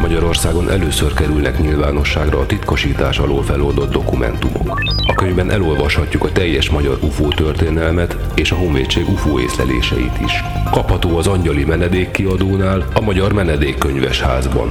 Magyarországon először kerülnek nyilvánosságra a titkosítás alól feloldott dokumentumok. A könyvben elolvashatjuk a teljes magyar UFO történelmet és a honvédség UFO észleléseit is. Kapható az Angyali Menedék kiadónál, a Magyar Menedékkönyves házban.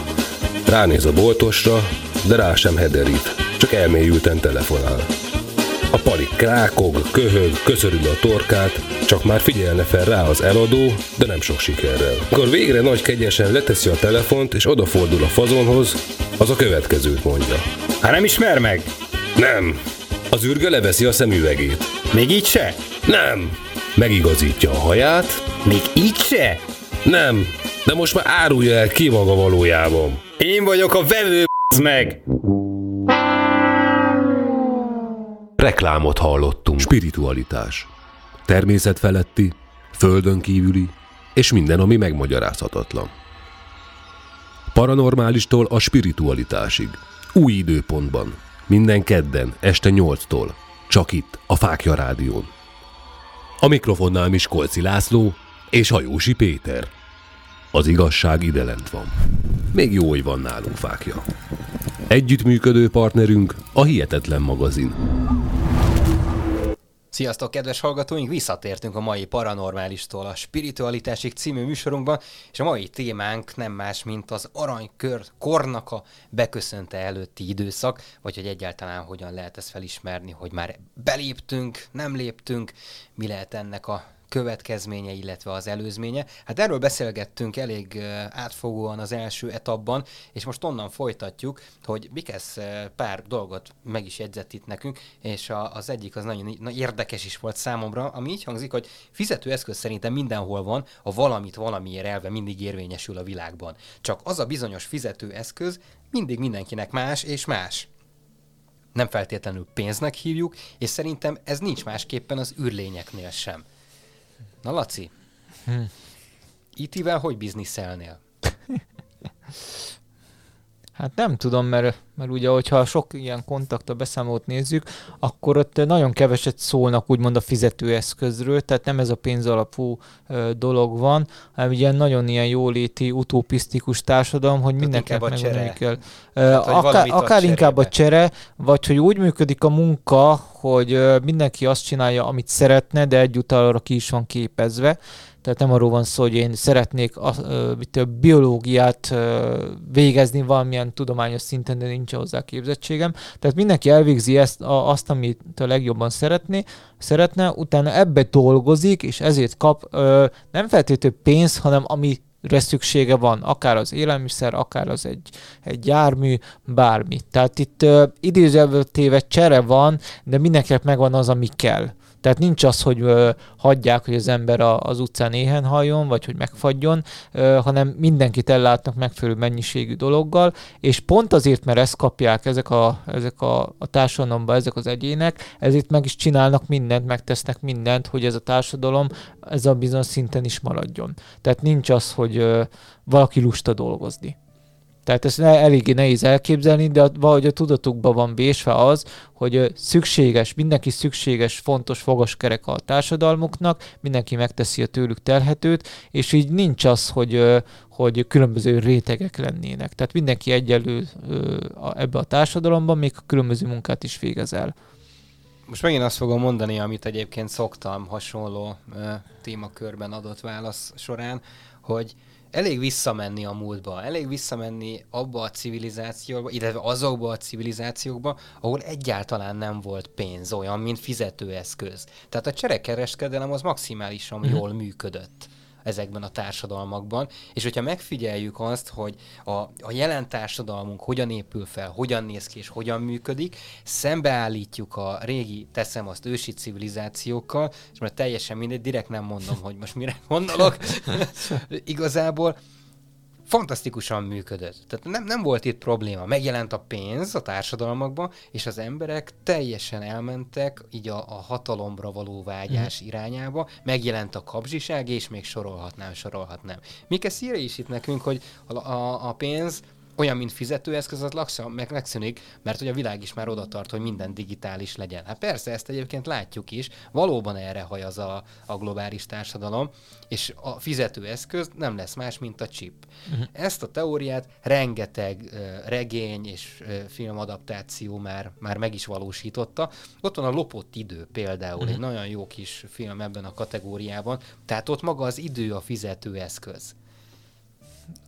Ránéz a boltosra, de rá sem hederít, csak elmélyülten telefonál. A palik krákog, köhög, köszörül a torkát, csak már figyelne fel rá az eladó, de nem sok sikerrel. Akkor végre nagy kegyesen leteszi a telefont, és odafordul a fazonhoz, az a következőt mondja. Hát nem ismer meg? Nem! Az űrge leveszi a szemüvegét. Még így se? Nem! megigazítja a haját. Még így se? Nem, de most már árulja el ki maga valójában. Én vagyok a vevő, meg! Reklámot hallottunk. Spiritualitás. Természet feletti, földön kívüli, és minden, ami megmagyarázhatatlan. Paranormálistól a spiritualitásig. Új időpontban. Minden kedden, este 8-tól. Csak itt, a Fákja Rádión. A mikrofonnál Miskolci László és Hajósi Péter. Az igazság ide lent van. Még jó, hogy van nálunk fákja. Együttműködő partnerünk a Hihetetlen magazin. Sziasztok, kedves hallgatóink! Visszatértünk a mai Paranormálistól a Spiritualitásig című műsorunkban, és a mai témánk nem más, mint az aranykör kornak a beköszönte előtti időszak, vagy hogy egyáltalán hogyan lehet ezt felismerni, hogy már beléptünk, nem léptünk, mi lehet ennek a következménye, illetve az előzménye. Hát erről beszélgettünk elég átfogóan az első etapban, és most onnan folytatjuk, hogy Bikesz pár dolgot meg is jegyzett itt nekünk, és a, az egyik az nagyon érdekes is volt számomra, ami így hangzik, hogy fizetőeszköz szerintem mindenhol van, a valamit valamiért elve mindig érvényesül a világban. Csak az a bizonyos fizetőeszköz mindig mindenkinek más és más nem feltétlenül pénznek hívjuk, és szerintem ez nincs másképpen az űrlényeknél sem. Na Laci, hm. IT-vel hogy bizniszelnél? (laughs) Hát nem tudom, mert, mert ugye, hogyha sok ilyen kontakta beszámolót nézzük, akkor ott nagyon keveset szólnak úgymond a fizetőeszközről, tehát nem ez a pénzalapú ö, dolog van, hanem ilyen nagyon ilyen jóléti, utopisztikus társadalom, hogy mindenkinek megmondani kell. Hát, akár akár inkább a csere, vagy hogy úgy működik a munka, hogy mindenki azt csinálja, amit szeretne, de egyúttal arra ki is van képezve. Tehát nem arról van szó, hogy én szeretnék a, a, biológiát végezni valamilyen tudományos szinten, de nincs hozzá képzettségem. Tehát mindenki elvégzi ezt, a, azt, amit a legjobban szeretné, szeretne, utána ebbe dolgozik, és ezért kap ö, nem feltétlenül pénzt, hanem ami szüksége van, akár az élelmiszer, akár az egy, egy jármű, bármi. Tehát itt uh, idézőtéve csere van, de mindenkinek megvan az, ami kell. Tehát nincs az, hogy ö, hagyják, hogy az ember a, az utcán éhen halljon, vagy hogy megfagyjon, ö, hanem mindenkit ellátnak megfelelő mennyiségű dologgal, és pont azért, mert ezt kapják ezek a, ezek a, a társadalomban, ezek az egyének, ezért meg is csinálnak mindent, megtesznek mindent, hogy ez a társadalom ez a bizonyos szinten is maradjon. Tehát nincs az, hogy ö, valaki lusta dolgozni. Tehát ezt eléggé nehéz elképzelni, de valahogy a tudatukban van vésve az, hogy szükséges, mindenki szükséges, fontos fogaskerek a társadalmuknak, mindenki megteszi a tőlük telhetőt, és így nincs az, hogy, hogy különböző rétegek lennének. Tehát mindenki egyenlő ebbe a társadalomban, még a különböző munkát is végez el. Most megint azt fogom mondani, amit egyébként szoktam hasonló témakörben adott válasz során, hogy elég visszamenni a múltba, elég visszamenni abba a civilizációba, illetve azokba a civilizációkba, ahol egyáltalán nem volt pénz olyan, mint fizetőeszköz. Tehát a cserekereskedelem az maximálisan mm. jól működött ezekben a társadalmakban, és hogyha megfigyeljük azt, hogy a, a jelen társadalmunk hogyan épül fel, hogyan néz ki és hogyan működik, szembeállítjuk a régi, teszem azt, ősi civilizációkkal, és most teljesen mindegy, direkt nem mondom, hogy most mire gondolok, (laughs) igazából fantasztikusan működött. Tehát nem, nem volt itt probléma. Megjelent a pénz a társadalmakban, és az emberek teljesen elmentek így a, a hatalomra való vágyás mm. irányába. Megjelent a kapzsiság, és még sorolhatnám, sorolhatnám. Mikesz írja is itt nekünk, hogy a, a, a pénz olyan, mint fizetőeszköz, az laksa, meg megszűnik, mert hogy a világ is már oda tart, hogy minden digitális legyen. Hát persze, ezt egyébként látjuk is, valóban erre hajaz a, a globális társadalom, és a fizetőeszköz nem lesz más, mint a chip. Uh-huh. Ezt a teóriát rengeteg uh, regény és uh, filmadaptáció már, már meg is valósította. Ott van a Lopott idő például, uh-huh. egy nagyon jó kis film ebben a kategóriában, tehát ott maga az idő a fizetőeszköz.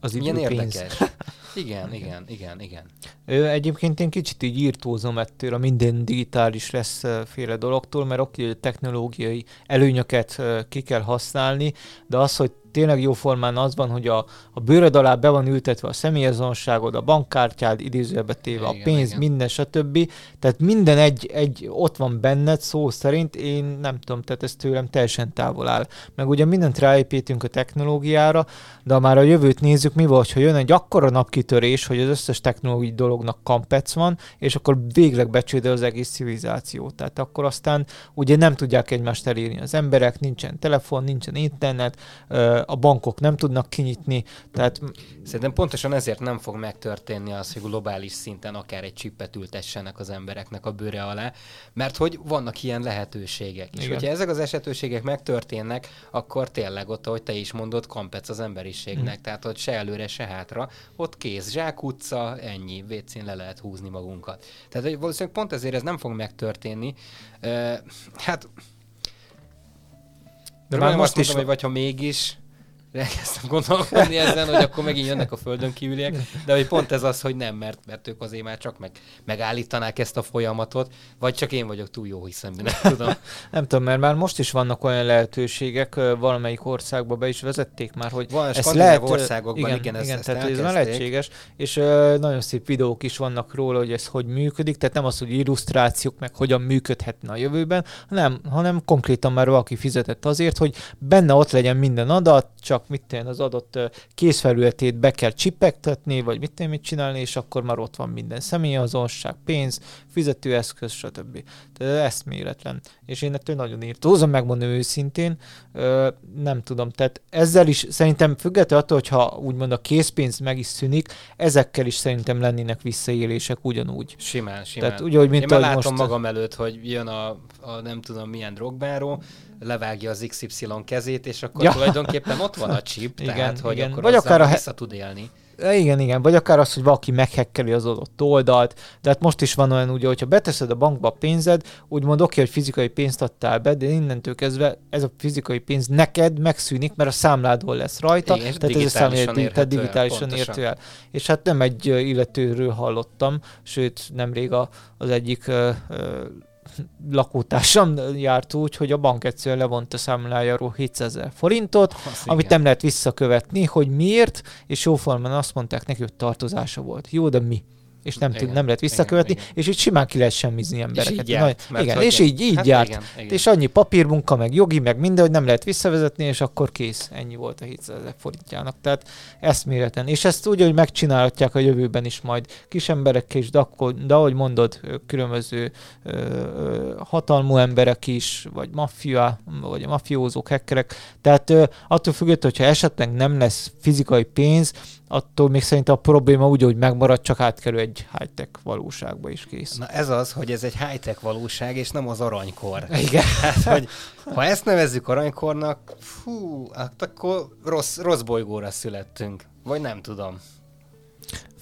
Az Milyen érdekes. (laughs) Igen, igen, igen, igen. Ö, egyébként én kicsit így írtózom ettől a minden digitális lesz féle dologtól, mert oké, hogy a technológiai előnyöket ki kell használni, de az, hogy tényleg jóformán az van, hogy a, a bőröd alá be van ültetve a személyazonosságod, a bankkártyád, idézőjelbe téve igen, a pénz, igen. minden, stb. Tehát minden egy, egy ott van benned, szó szerint, én nem tudom, tehát ez tőlem teljesen távol áll. Meg ugye mindent ráépítünk a technológiára, de ha már a jövőt nézzük, mi volt, ha jön egy akkora napkitörés, hogy az összes technológiai dolognak kampec van, és akkor végleg becsődöl az egész civilizáció. Tehát akkor aztán ugye nem tudják egymást elérni az emberek, nincsen telefon, nincsen internet, a bankok nem tudnak kinyitni. Tehát... Szerintem pontosan ezért nem fog megtörténni az, hogy globális szinten akár egy csippet ültessenek az embereknek a bőre alá, mert hogy vannak ilyen lehetőségek. És hogyha ezek az esetőségek megtörténnek, akkor tényleg ott, ahogy te is mondod, kampec az emberiségnek. Hmm. Tehát ott se előre, se hátra, ott kész, zsákutca, ennyi, vécén le lehet húzni magunkat. Tehát valószínűleg pont ezért ez nem fog megtörténni. Uh, hát de már most is mondom, hogy vagy ha mégis, elkezdtem gondolkodni ezen, hogy akkor megint jönnek a földön kívüliek, de hogy pont ez az, hogy nem, mert, mert ők azért már csak meg, megállítanák ezt a folyamatot, vagy csak én vagyok túl jó hiszem, nem tudom. (laughs) nem tudom, mert már most is vannak olyan lehetőségek, valamelyik országba be is vezették már, hogy Van, ezt lehet, országokban, igen, igen, ezt, igen ezt tehát ez már lehetséges, és nagyon szép videók is vannak róla, hogy ez hogy működik, tehát nem az, hogy illusztrációk, meg hogyan működhetne a jövőben, hanem, hanem konkrétan már valaki fizetett azért, hogy benne ott legyen minden adat, csak annak mit tenni, az adott készfelületét be kell csipegtetni, vagy mit tenni, mit csinálni, és akkor már ott van minden személyazonosság, pénz, fizetőeszköz, stb. Eszméletlen. És én ettől nagyon írtózom, megmondom őszintén, nem tudom. Tehát ezzel is szerintem függetlenül attól, hogyha úgymond a készpénz meg is szűnik, ezekkel is szerintem lennének visszaélések ugyanúgy. Simán, simán. Tehát úgy, hogy mint Én már látom most... magam előtt, hogy jön a, a nem tudom milyen drogbáró, levágja az XY kezét, és akkor ja. tulajdonképpen ott van a chip, (laughs) igen, tehát hogy igen. akkor Vagy akár a vissza tud élni. Igen, igen, vagy akár az, hogy valaki meghekkeli az adott oldalt, de hát most is van olyan ugye, hogyha beteszed a bankba a pénzed, úgymond oké, hogy fizikai pénzt adtál be, de innentől kezdve ez a fizikai pénz neked megszűnik, mert a számládból lesz rajta, igen, tehát ez a számlát, tehát digitálisan értő el. És hát nem egy illetőről hallottam, sőt nemrég a, az egyik lakótársam járt úgy, hogy a bank egyszerűen levont a számlájáról 700 ezer forintot, az amit igen. nem lehet visszakövetni, hogy miért, és jóformán azt mondták neki, hogy tartozása volt. Jó, de mi? És nem, tud, nem lehet visszakövetni, igen, igen. és így simán ki lehet semmizni embereket. És így járt, Nagy, igen, és így, így hát járt. Igen, igen. És annyi papírmunka, meg jogi, meg minden, hogy nem lehet visszavezetni, és akkor kész. Ennyi volt a 700 ezer forintjának. Tehát eszméleten. És ezt úgy, hogy megcsinálhatják a jövőben is majd kis emberekkel is, de, akkor, de ahogy mondod, különböző ö, hatalmú emberek is, vagy maffia, vagy a mafiózók, hackerek. Tehát ö, attól függően, hogyha esetleg nem lesz fizikai pénz, attól még szerintem a probléma úgy, hogy megmarad, csak átkerül egy high-tech valóságba is kész. Na ez az, hogy ez egy high-tech valóság, és nem az aranykor. Igen. (laughs) Hát, hogy ha ezt nevezzük aranykornak, fú, hát akkor rossz, rossz bolygóra születtünk. Vagy nem tudom.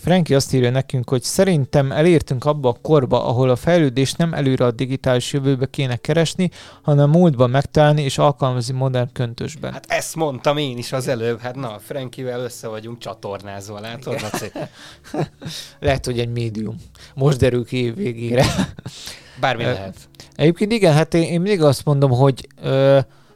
Franki azt írja nekünk, hogy szerintem elértünk abba a korba, ahol a fejlődés nem előre a digitális jövőbe kéne keresni, hanem múltban megtalálni és alkalmazni modern köntösben. Hát ezt mondtam én is az előbb. Hát na, Frankivel össze vagyunk csatornázva, látod? (laughs) lehet, hogy egy médium. Most derül ki év végére. Bármi lehet. Egyébként igen, hát én, én mindig azt mondom, hogy,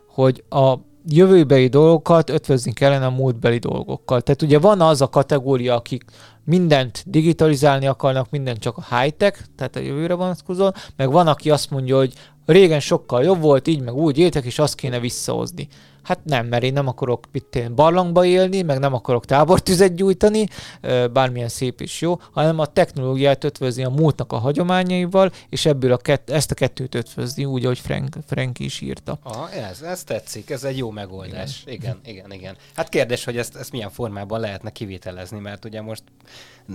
hogy a jövőbeli dolgokat ötvözni kellene a múltbeli dolgokkal. Tehát ugye van az a kategória, akik mindent digitalizálni akarnak, mindent csak a high-tech, tehát a jövőre vonatkozóan, meg van, aki azt mondja, hogy régen sokkal jobb volt, így meg úgy éltek, és azt kéne visszahozni. Hát nem, mert én nem akarok itt én barlangba élni, meg nem akarok tábortüzet gyújtani, bármilyen szép is jó, hanem a technológiát ötvözni a múltnak a hagyományaival, és ebből a kett, ezt a kettőt ötvözni, úgy, ahogy Frank, Frank is írta. Aha, ez, ez tetszik, ez egy jó megoldás. Igen, igen, igen. igen. Hát kérdés, hogy ezt, ezt milyen formában lehetne kivitelezni, mert ugye most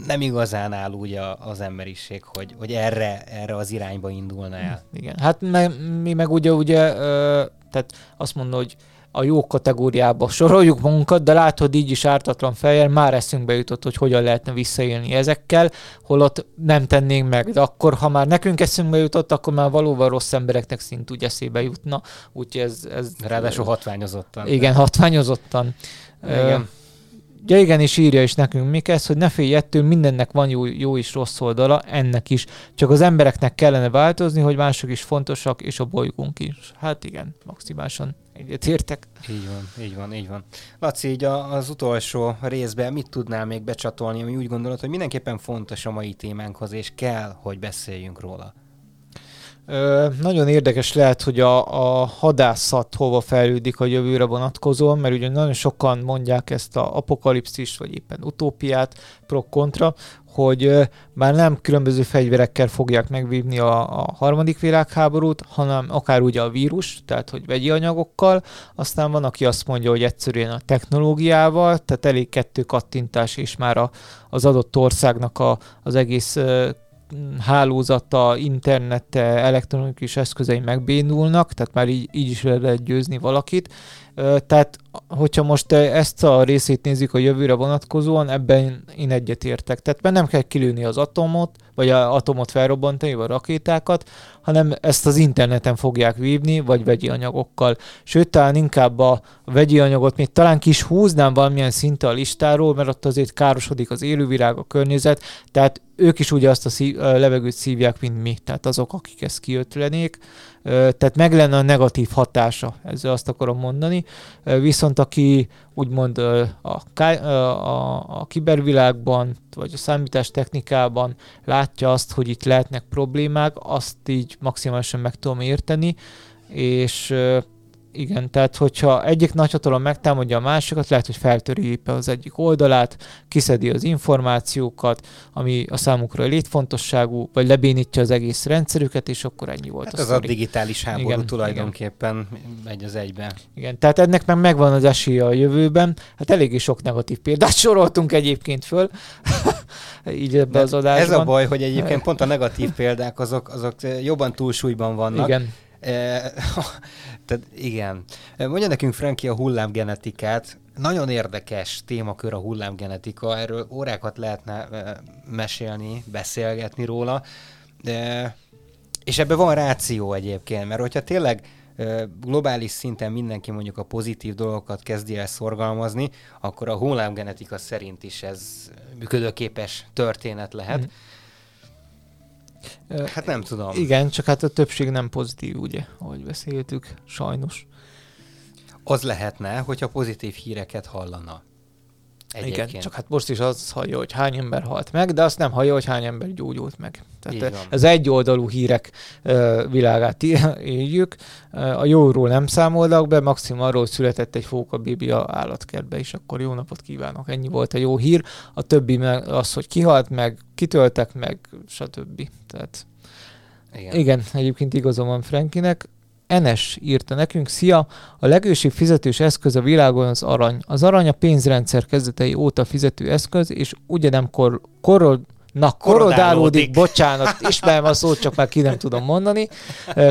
nem igazán áll úgy a, az emberiség, hogy, hogy erre, erre az irányba indulna el. Igen, hát me, mi meg ugye, ugye ö, tehát azt mondom, hogy a jó kategóriába soroljuk magunkat, de látod így is ártatlan fejjel már eszünkbe jutott, hogy hogyan lehetne visszaélni ezekkel, holott nem tennénk meg. De akkor, ha már nekünk eszünkbe jutott, akkor már valóban rossz embereknek szint úgy eszébe jutna. Úgyhogy ez... ez Ráadásul hatványozottan. Igen, hatványozottan. Igen. ja igen, és írja is nekünk Mikesz, hogy ne félj ettől, mindennek van jó, jó és rossz oldala, ennek is. Csak az embereknek kellene változni, hogy mások is fontosak, és a bolygónk is. Hát igen, maximálisan egyetértek. Így van, így van, így van. Laci, így az utolsó részben mit tudnál még becsatolni, ami úgy gondolod, hogy mindenképpen fontos a mai témánkhoz, és kell, hogy beszéljünk róla? Nagyon érdekes lehet, hogy a, a hadászat hova fejlődik a jövőre vonatkozóan, mert ugye nagyon sokan mondják ezt a apokalipszis, vagy éppen utópiát, pro-kontra, hogy már nem különböző fegyverekkel fogják megvívni a, a harmadik világháborút, hanem akár ugye a vírus, tehát hogy vegyi anyagokkal, aztán van, aki azt mondja, hogy egyszerűen a technológiával, tehát elég kettő kattintás, és már a, az adott országnak a, az egész hálózata, internete, elektronikus eszközei megbénulnak, tehát már így, így is le lehet győzni valakit. Tehát, hogyha most ezt a részét nézzük a jövőre vonatkozóan, ebben én egyetértek. Tehát mert nem kell kilőni az atomot, vagy a atomot felrobbantani, vagy a rakétákat, hanem ezt az interneten fogják vívni, vagy vegyi anyagokkal. Sőt, talán inkább a vegyi anyagot még talán kis húznám valamilyen szinte a listáról, mert ott azért károsodik az élővilág, a környezet, tehát ők is ugye azt a, szív, a levegőt szívják, mint mi, tehát azok, akik ezt kiötlenék. Tehát meg lenne a negatív hatása, ezzel azt akarom mondani. Viszont aki úgymond a, a, a kibervilágban, vagy a számítás technikában látja azt, hogy itt lehetnek problémák, azt így maximálisan meg tudom érteni, és igen, tehát hogyha egyik nagyhatalom megtámadja a másikat, lehet, hogy feltöri az egyik oldalát, kiszedi az információkat, ami a számukra létfontosságú, vagy lebénítja az egész rendszerüket, és akkor ennyi volt hát a Ez sztori. a digitális háború igen, tulajdonképpen igen. egy az egyben. Igen, tehát ennek meg megvan az esélye a jövőben. Hát eléggé sok negatív példát (laughs) soroltunk egyébként föl, (laughs) így ebbe De az adásban. Ez a baj, hogy egyébként pont a negatív példák azok, azok jobban túlsúlyban vannak. Igen. Tehát igen. Mondja nekünk, Franki, a hullámgenetikát. Nagyon érdekes témakör a hullámgenetika, erről órákat lehetne mesélni, beszélgetni róla. De, és ebben van ráció egyébként, mert hogyha tényleg globális szinten mindenki mondjuk a pozitív dolgokat kezdi el szorgalmazni, akkor a hullámgenetika szerint is ez működőképes történet lehet. Mm. Hát nem tudom. Igen, csak hát a többség nem pozitív, ugye, ahogy beszéltük, sajnos. Az lehetne, hogyha pozitív híreket hallana. Egyébként. Igen, csak hát most is az hallja, hogy hány ember halt meg, de azt nem hallja, hogy hány ember gyógyult meg. Tehát ez egyoldalú hírek világát (laughs) éljük. A jóról nem számolnak be, maximum arról született egy fóka bibia állatkertbe, és akkor jó napot kívánok. Ennyi volt a jó hír. A többi meg az, hogy kihalt meg, kitöltek meg, stb. Tehát igen. igen, egyébként igazam van Frankinek. Enes írta nekünk, szia, a legősibb fizetős eszköz a világon az arany. Az arany a pénzrendszer kezdetei óta fizető eszköz, és ugye nem kor, korol, Na, korodálódik, bocsánat, ismerem a szót, csak már ki nem tudom mondani.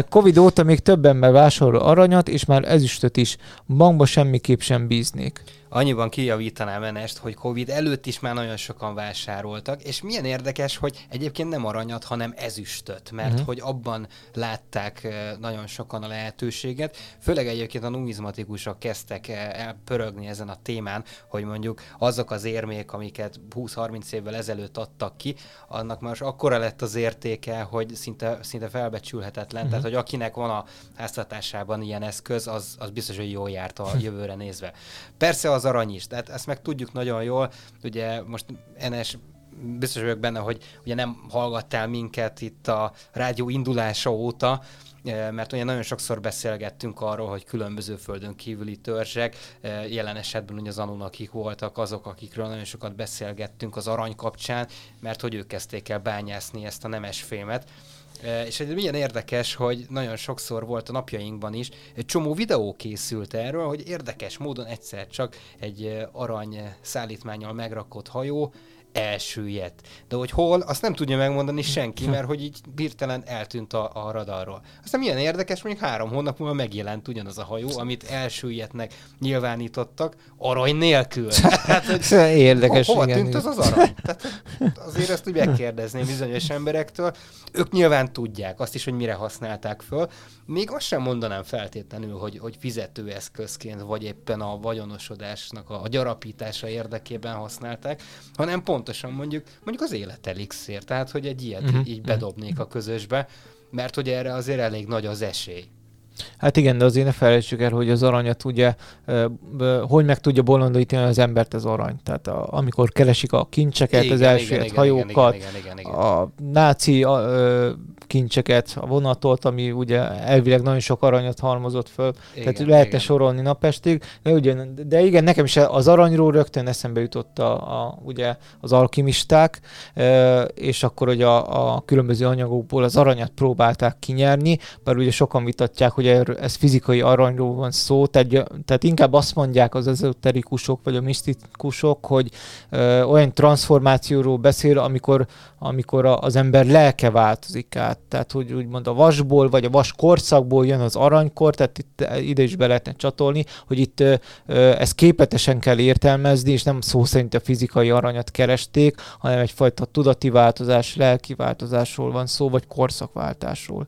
Covid óta még több ember vásárol aranyat, és már ezüstöt is. Bankba semmiképp sem bíznék annyiban kijavítanám Enest, hogy Covid előtt is már nagyon sokan vásároltak, és milyen érdekes, hogy egyébként nem aranyat, hanem ezüstöt, mert uh-huh. hogy abban látták nagyon sokan a lehetőséget. Főleg egyébként a numizmatikusok kezdtek el pörögni ezen a témán, hogy mondjuk azok az érmék, amiket 20-30 évvel ezelőtt adtak ki, annak most akkora lett az értéke, hogy szinte, szinte felbecsülhetetlen. Uh-huh. Tehát, hogy akinek van a háztartásában ilyen eszköz, az, az biztos, hogy jól járt a (laughs) jövőre nézve. Persze az arany is, tehát ezt meg tudjuk nagyon jól. Ugye most Enes biztos vagyok benne, hogy ugye nem hallgattál minket itt a rádió indulása óta, eh, mert ugye nagyon sokszor beszélgettünk arról, hogy különböző földön kívüli törzsek, eh, jelen esetben ugye az Anunnakik voltak azok, akikről nagyon sokat beszélgettünk az arany kapcsán, mert hogy ők kezdték el bányászni ezt a nemesfémet. És egy milyen érdekes, hogy nagyon sokszor volt a napjainkban is, egy csomó videó készült erről, hogy érdekes módon egyszer csak egy arany szállítmányal megrakott hajó elsüllyedt. De hogy hol, azt nem tudja megmondani senki, mert hogy így hirtelen eltűnt a, a radarról. Aztán milyen érdekes, mondjuk három hónap múlva megjelent ugyanaz a hajó, amit elsüllyednek nyilvánítottak, arany nélkül. (laughs) hát, hogy (laughs) érdekes. Ho, hova igen, tűnt igen. az az arany? Tehát azért ezt úgy megkérdezném bizonyos emberektől. Ők nyilván tudják azt is, hogy mire használták föl. Még azt sem mondanám feltétlenül, hogy, hogy fizetőeszközként, vagy éppen a vagyonosodásnak a, a gyarapítása érdekében használták, hanem pontosan mondjuk, mondjuk az élet elixér. Tehát, hogy egy ilyet uh-huh. így bedobnék a közösbe, mert hogy erre azért elég nagy az esély. Hát igen, de azért ne felejtsük el, hogy az aranyat ugye, hogy meg tudja bolondítani az embert az arany. Tehát a, amikor keresik a kincseket, igen, az első hajókat, igen, igen, igen, igen, igen. a náci a, kincseket, a vonatot, ami ugye elvileg nagyon sok aranyat halmozott föl, igen, tehát lehetne igen. sorolni napestig. De, ugye, de igen, nekem is az aranyról rögtön eszembe jutott a, a, ugye az alkimisták, és akkor hogy a, a különböző anyagokból az aranyat próbálták kinyerni, bár ugye sokan vitatják, hogy ez fizikai aranyról van szó, tehát, tehát inkább azt mondják az ezoterikusok vagy a misztikusok, hogy ö, olyan transformációról beszél, amikor, amikor az ember lelke változik át. Tehát, hogy úgymond a vasból, vagy a vas korszakból jön az aranykor, tehát itt ide is be lehetne csatolni, hogy itt ö, ezt képetesen kell értelmezni, és nem szó szerint a fizikai aranyat keresték, hanem egyfajta tudati változás, lelki változásról van szó, vagy korszakváltásról.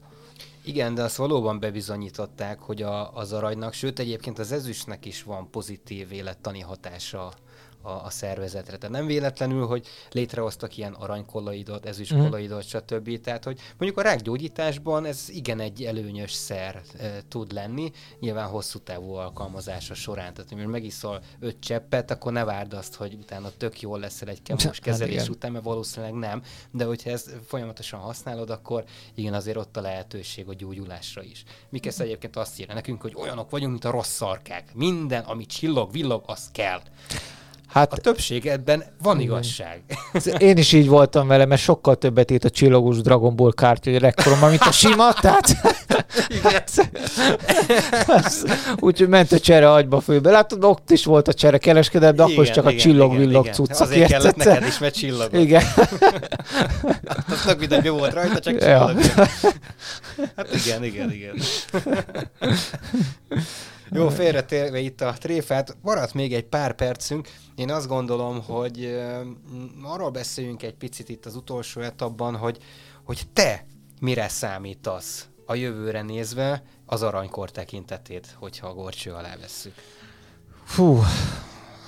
Igen, de azt valóban bebizonyították, hogy a, az aranynak, sőt egyébként az ezüstnek is van pozitív élettani hatása a, a szervezetre. Tehát nem véletlenül, hogy létrehoztak ilyen aranykolloidot, ezüstkolloidot, mm. stb. Tehát, hogy mondjuk a rákgyógyításban ez igen egy előnyös szer e, tud lenni, nyilván hosszú távú alkalmazása során. Tehát, hogy megiszol öt cseppet, akkor ne várd azt, hogy utána tök jól leszel egy kemós hát kezelés hát után, mert valószínűleg nem. De hogyha ezt folyamatosan használod, akkor igen, azért ott a lehetőség a gyógyulásra is. Mikesz egyébként azt írja nekünk, hogy olyanok vagyunk, mint a rossz szarkák. Minden, ami csillog, villog, az kell. Hát, a többség ebben van igen. igazság. Én is így voltam vele, mert sokkal többet írt a csillagos Dragon Ball kártya rekkoromban, mint a sima, tehát (laughs) úgyhogy ment a csere agyba főbe. Látod, ott is volt a csere kereskedett, de igen, akkor is csak igen, a csillog-villog cuccak. Azért kellett neked is, mert csillagos. Igen. Az tök mindegy, volt rajta, csak csillog. Ja. Hát igen, igen, igen. (laughs) Jó, félretérve itt a tréfát, maradt még egy pár percünk. Én azt gondolom, hogy arról beszéljünk egy picit itt az utolsó etapban, hogy, hogy te mire számítasz a jövőre nézve az aranykor tekintetét, hogyha a gorcső alá vesszük. Fú,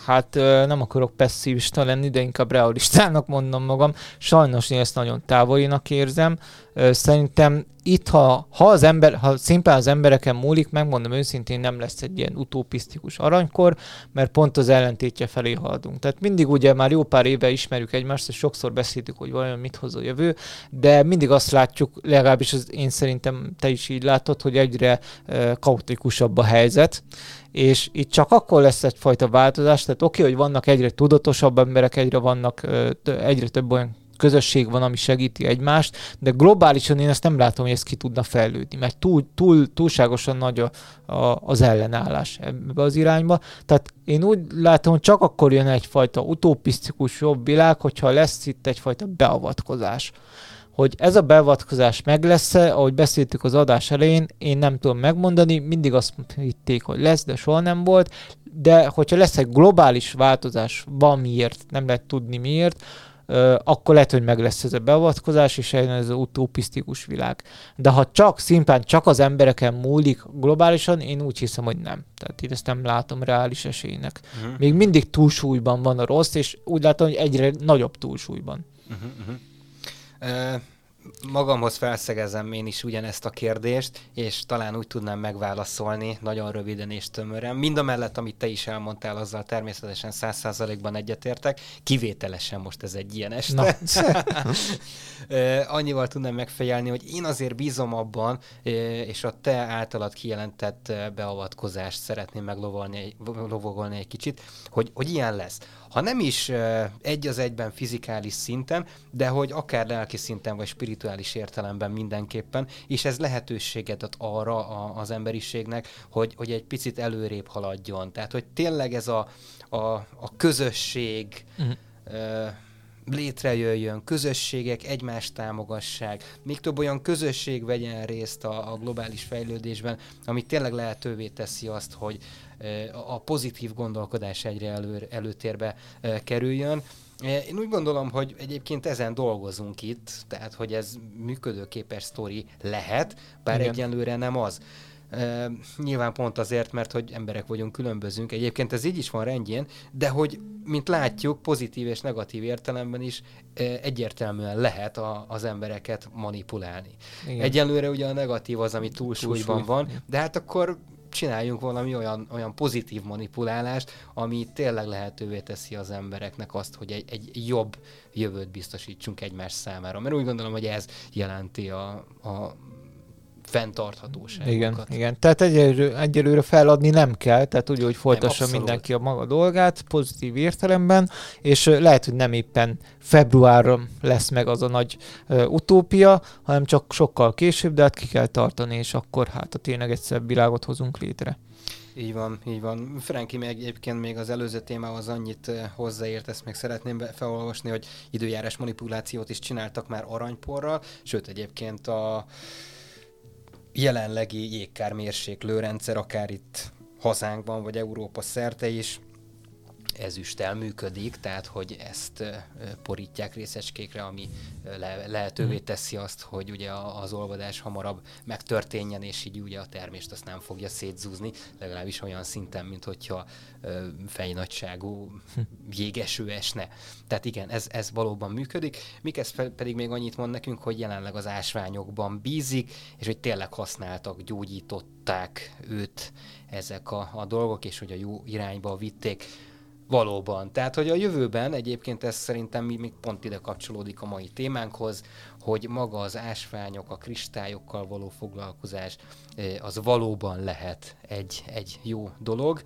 hát nem akarok pessimista lenni, de inkább realistának mondom magam. Sajnos én ezt nagyon távolinak érzem. Szerintem itt, ha, ha, az ember, ha szimplán az embereken múlik, megmondom őszintén, nem lesz egy ilyen utopisztikus aranykor, mert pont az ellentétje felé haladunk. Tehát mindig ugye már jó pár éve ismerjük egymást, és sokszor beszéltük, hogy vajon mit hoz a jövő, de mindig azt látjuk, legalábbis az, én szerintem te is így látod, hogy egyre uh, kaotikusabb a helyzet, és itt csak akkor lesz egyfajta változás, tehát oké, okay, hogy vannak egyre tudatosabb emberek, egyre vannak, egyre több olyan közösség van, ami segíti egymást, de globálisan én ezt nem látom, hogy ez ki tudna fejlődni, mert túl, túl, túlságosan nagy a, a, az ellenállás ebbe az irányba. Tehát én úgy látom, hogy csak akkor jön egyfajta utopisztikus jobb világ, hogyha lesz itt egyfajta beavatkozás hogy ez a beavatkozás meg lesz-e, ahogy beszéltük az adás elején, én nem tudom megmondani, mindig azt hitték, hogy lesz, de soha nem volt, de hogyha lesz egy globális változás, van miért, nem lehet tudni miért, akkor lehet, hogy meg lesz ez a beavatkozás, és eljön ez az utopisztikus világ. De ha csak, szimplán csak az embereken múlik globálisan, én úgy hiszem, hogy nem. Tehát én ezt nem látom reális esélynek. Uh-huh. Még mindig túlsúlyban van a rossz, és úgy látom, hogy egyre nagyobb túlsúlyban. Uh-huh, uh-huh. Magamhoz felszegezem én is ugyanezt a kérdést, és talán úgy tudnám megválaszolni, nagyon röviden és tömören. Mind a mellett, amit te is elmondtál, azzal természetesen száz százalékban egyetértek. Kivételesen most ez egy ilyen este. (laughs) Annyival tudnám megfejelni, hogy én azért bízom abban, és a te általad kijelentett beavatkozást szeretném meglovagolni egy kicsit, hogy, hogy ilyen lesz ha nem is egy az egyben fizikális szinten, de hogy akár lelki szinten vagy spirituális értelemben mindenképpen, és ez lehetőséget ad arra a, az emberiségnek, hogy, hogy egy picit előrébb haladjon. Tehát, hogy tényleg ez a, a, a közösség uh-huh. Létrejöjjön, közösségek egymást támogassák, még több olyan közösség vegyen részt a, a globális fejlődésben, ami tényleg lehetővé teszi azt, hogy a pozitív gondolkodás egyre elő, előtérbe kerüljön. Én úgy gondolom, hogy egyébként ezen dolgozunk itt, tehát hogy ez működőképes sztori lehet, bár Igen. egyenlőre nem az. Nyilván pont azért, mert hogy emberek vagyunk, különbözünk. Egyébként ez így is van rendjén, de hogy, mint látjuk, pozitív és negatív értelemben is uh, egyértelműen lehet a, az embereket manipulálni. Igen. Egyelőre ugye a negatív az, ami túlsúlyban Túlsúly. van, de hát akkor csináljunk valami olyan, olyan pozitív manipulálást, ami tényleg lehetővé teszi az embereknek azt, hogy egy, egy jobb jövőt biztosítsunk egymás számára. Mert úgy gondolom, hogy ez jelenti a, a fenntarthatóságokat. Igen, igen. Tehát egyelőre, egyelőre feladni nem kell, tehát úgy, hogy folytassa nem, mindenki a maga dolgát, pozitív értelemben, és lehet, hogy nem éppen februárra lesz meg az a nagy uh, utópia, hanem csak sokkal később, de hát ki kell tartani, és akkor hát a tényleg egy szebb világot hozunk létre. Így van, így van. Franki meg egyébként még az előző témához annyit hozzáért, ezt még szeretném felolvasni, hogy időjárás manipulációt is csináltak már aranyporral, sőt egyébként a jelenlegi jégkármérséklőrendszer, akár itt hazánkban, vagy Európa szerte is ezüsttel működik, tehát hogy ezt porítják részecskékre, ami le- lehetővé mhm. teszi azt, hogy ugye az olvadás hamarabb megtörténjen, és így ugye a termést azt nem fogja szétzúzni, legalábbis olyan szinten, mint hogyha fejnagyságú hm. jégeső esne. Tehát igen, ez, ez valóban működik. Mikesz pedig még annyit mond nekünk, hogy jelenleg az ásványokban bízik, és hogy tényleg használtak, gyógyították őt ezek a, a dolgok, és hogy a jó irányba vitték. Valóban. Tehát, hogy a jövőben egyébként ez szerintem még pont ide kapcsolódik a mai témánkhoz, hogy maga az ásványok, a kristályokkal való foglalkozás, az valóban lehet egy, egy jó dolog.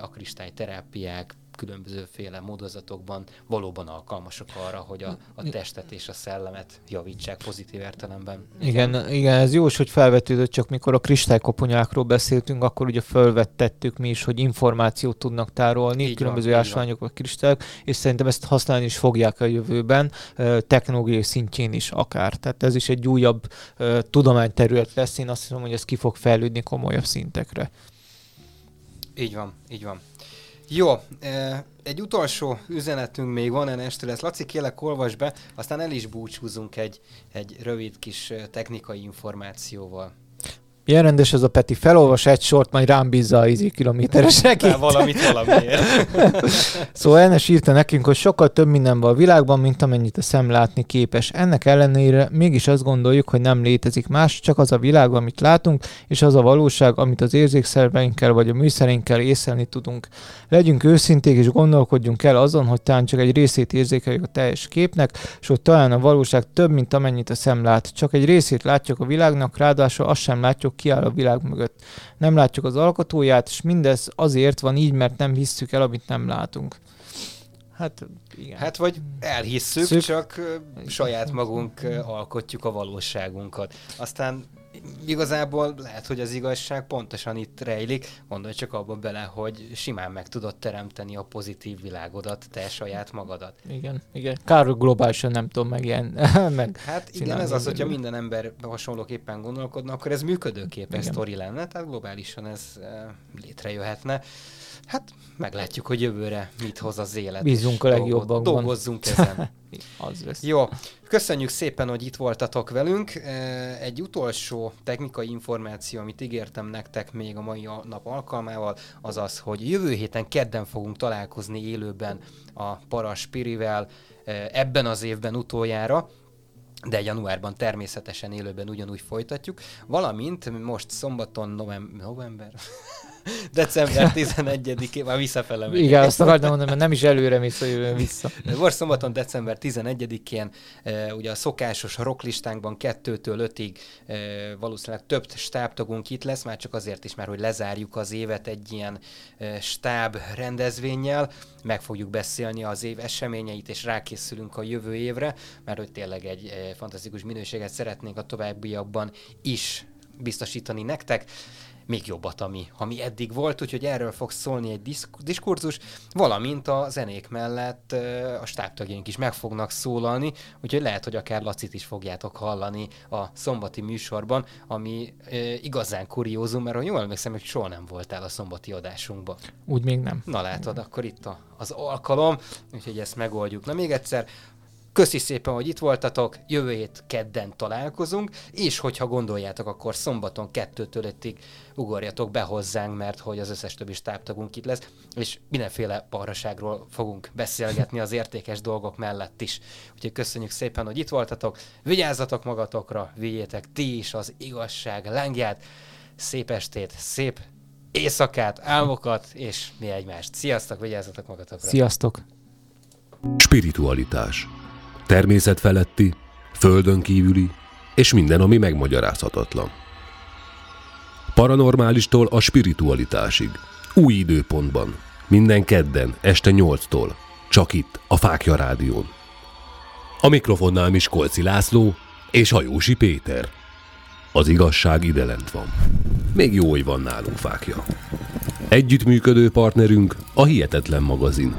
A kristályterápiák, különbözőféle módozatokban valóban alkalmasak arra, hogy a, a testet és a szellemet javítsák pozitív értelemben. Igen, igen, ez jó, hogy felvetődött, csak mikor a kristálykoponyákról beszéltünk, akkor ugye felvettettük mi is, hogy információt tudnak tárolni, így különböző van, ásványok vagy kristályok, és szerintem ezt használni is fogják a jövőben, technológiai szintjén is akár. Tehát ez is egy újabb tudományterület lesz, én azt hiszem, hogy ez ki fog fejlődni komolyabb szintekre. Így van, így van. Jó, egy utolsó üzenetünk még van este lesz. Laci, kérlek, olvas be, aztán el is búcsúzunk egy, egy rövid kis technikai információval. Milyen rendes ez a Peti, felolvas egy sort, majd rám bízza a izi kilométereseket. valamit valamiért. (laughs) szóval Enes írta nekünk, hogy sokkal több minden van a világban, mint amennyit a szem látni képes. Ennek ellenére mégis azt gondoljuk, hogy nem létezik más, csak az a világ, amit látunk, és az a valóság, amit az érzékszerveinkkel vagy a műszereinkkel észlelni tudunk. Legyünk őszinték és gondolkodjunk el azon, hogy talán csak egy részét érzékeljük a teljes képnek, és hogy talán a valóság több, mint amennyit a szem lát. Csak egy részét látjuk a világnak, ráadásul azt sem látjuk, látjuk, kiáll a világ mögött. Nem látjuk az alkotóját, és mindez azért van így, mert nem hisszük el, amit nem látunk. Hát igen. Hát vagy elhisszük, Szük. csak saját magunk alkotjuk a valóságunkat. Aztán igazából lehet, hogy az igazság pontosan itt rejlik. Gondolj csak abba bele, hogy simán meg tudod teremteni a pozitív világodat, te saját magadat. Igen, igen. Kár, globálisan nem tudom meg ilyen. (laughs) meg hát igen, ez az, hogyha minden ember hasonlóképpen gondolkodna, akkor ez működőképes sztori lenne, tehát globálisan ez létrejöhetne. Hát meglátjuk, hogy jövőre mit hoz az élet. Bízunk a legjobban. Dolgozzunk (laughs) ezen. az lesz. Jó, köszönjük szépen, hogy itt voltatok velünk. Egy utolsó technikai információ, amit ígértem nektek még a mai nap alkalmával, az az, hogy jövő héten kedden fogunk találkozni élőben a Paraspirivel ebben az évben utoljára de januárban természetesen élőben ugyanúgy folytatjuk, valamint most szombaton november, november (laughs) december 11-én, már visszafele megyek. Igen, azt akartam mondani, mert nem is előre mész, hogy vissza. Most szombaton, december 11-én e, ugye a szokásos rocklistánkban 2-től 5-ig e, valószínűleg több stábtagunk itt lesz, már csak azért is, mert hogy lezárjuk az évet egy ilyen e, stáb rendezvényel, meg fogjuk beszélni az év eseményeit, és rákészülünk a jövő évre, mert hogy tényleg egy fantasztikus minőséget szeretnénk a továbbiakban is biztosítani nektek még jobbat, ami, ami eddig volt, úgyhogy erről fog szólni egy diszk- diskurzus, valamint a zenék mellett a stábtagjaink is meg fognak szólalni, úgyhogy lehet, hogy akár Lacit is fogjátok hallani a szombati műsorban, ami e, igazán kuriózum, mert ha jól emlékszem, hogy soha nem voltál a szombati adásunkban. Úgy még nem. Na látod, akkor itt a, az alkalom, úgyhogy ezt megoldjuk. Na még egyszer, Köszi szépen, hogy itt voltatok, jövő hét kedden találkozunk, és hogyha gondoljátok, akkor szombaton kettőtől ötig ugorjatok be hozzánk, mert hogy az összes többi stábtagunk itt lesz, és mindenféle parraságról fogunk beszélgetni az értékes dolgok mellett is. Úgyhogy köszönjük szépen, hogy itt voltatok, vigyázzatok magatokra, vigyétek ti is az igazság lángját, szép estét, szép éjszakát, álmokat, és mi egymást. Sziasztok, vigyázzatok magatokra! Sziasztok! Spiritualitás természetfeletti, földön kívüli, és minden, ami megmagyarázhatatlan. Paranormálistól a spiritualitásig. Új időpontban. Minden kedden, este 8-tól. Csak itt, a Fákja Rádión. A mikrofonnál Miskolci László és Hajósi Péter. Az igazság ide lent van. Még jó, hogy van nálunk fákja. Együttműködő partnerünk a Hihetetlen magazin.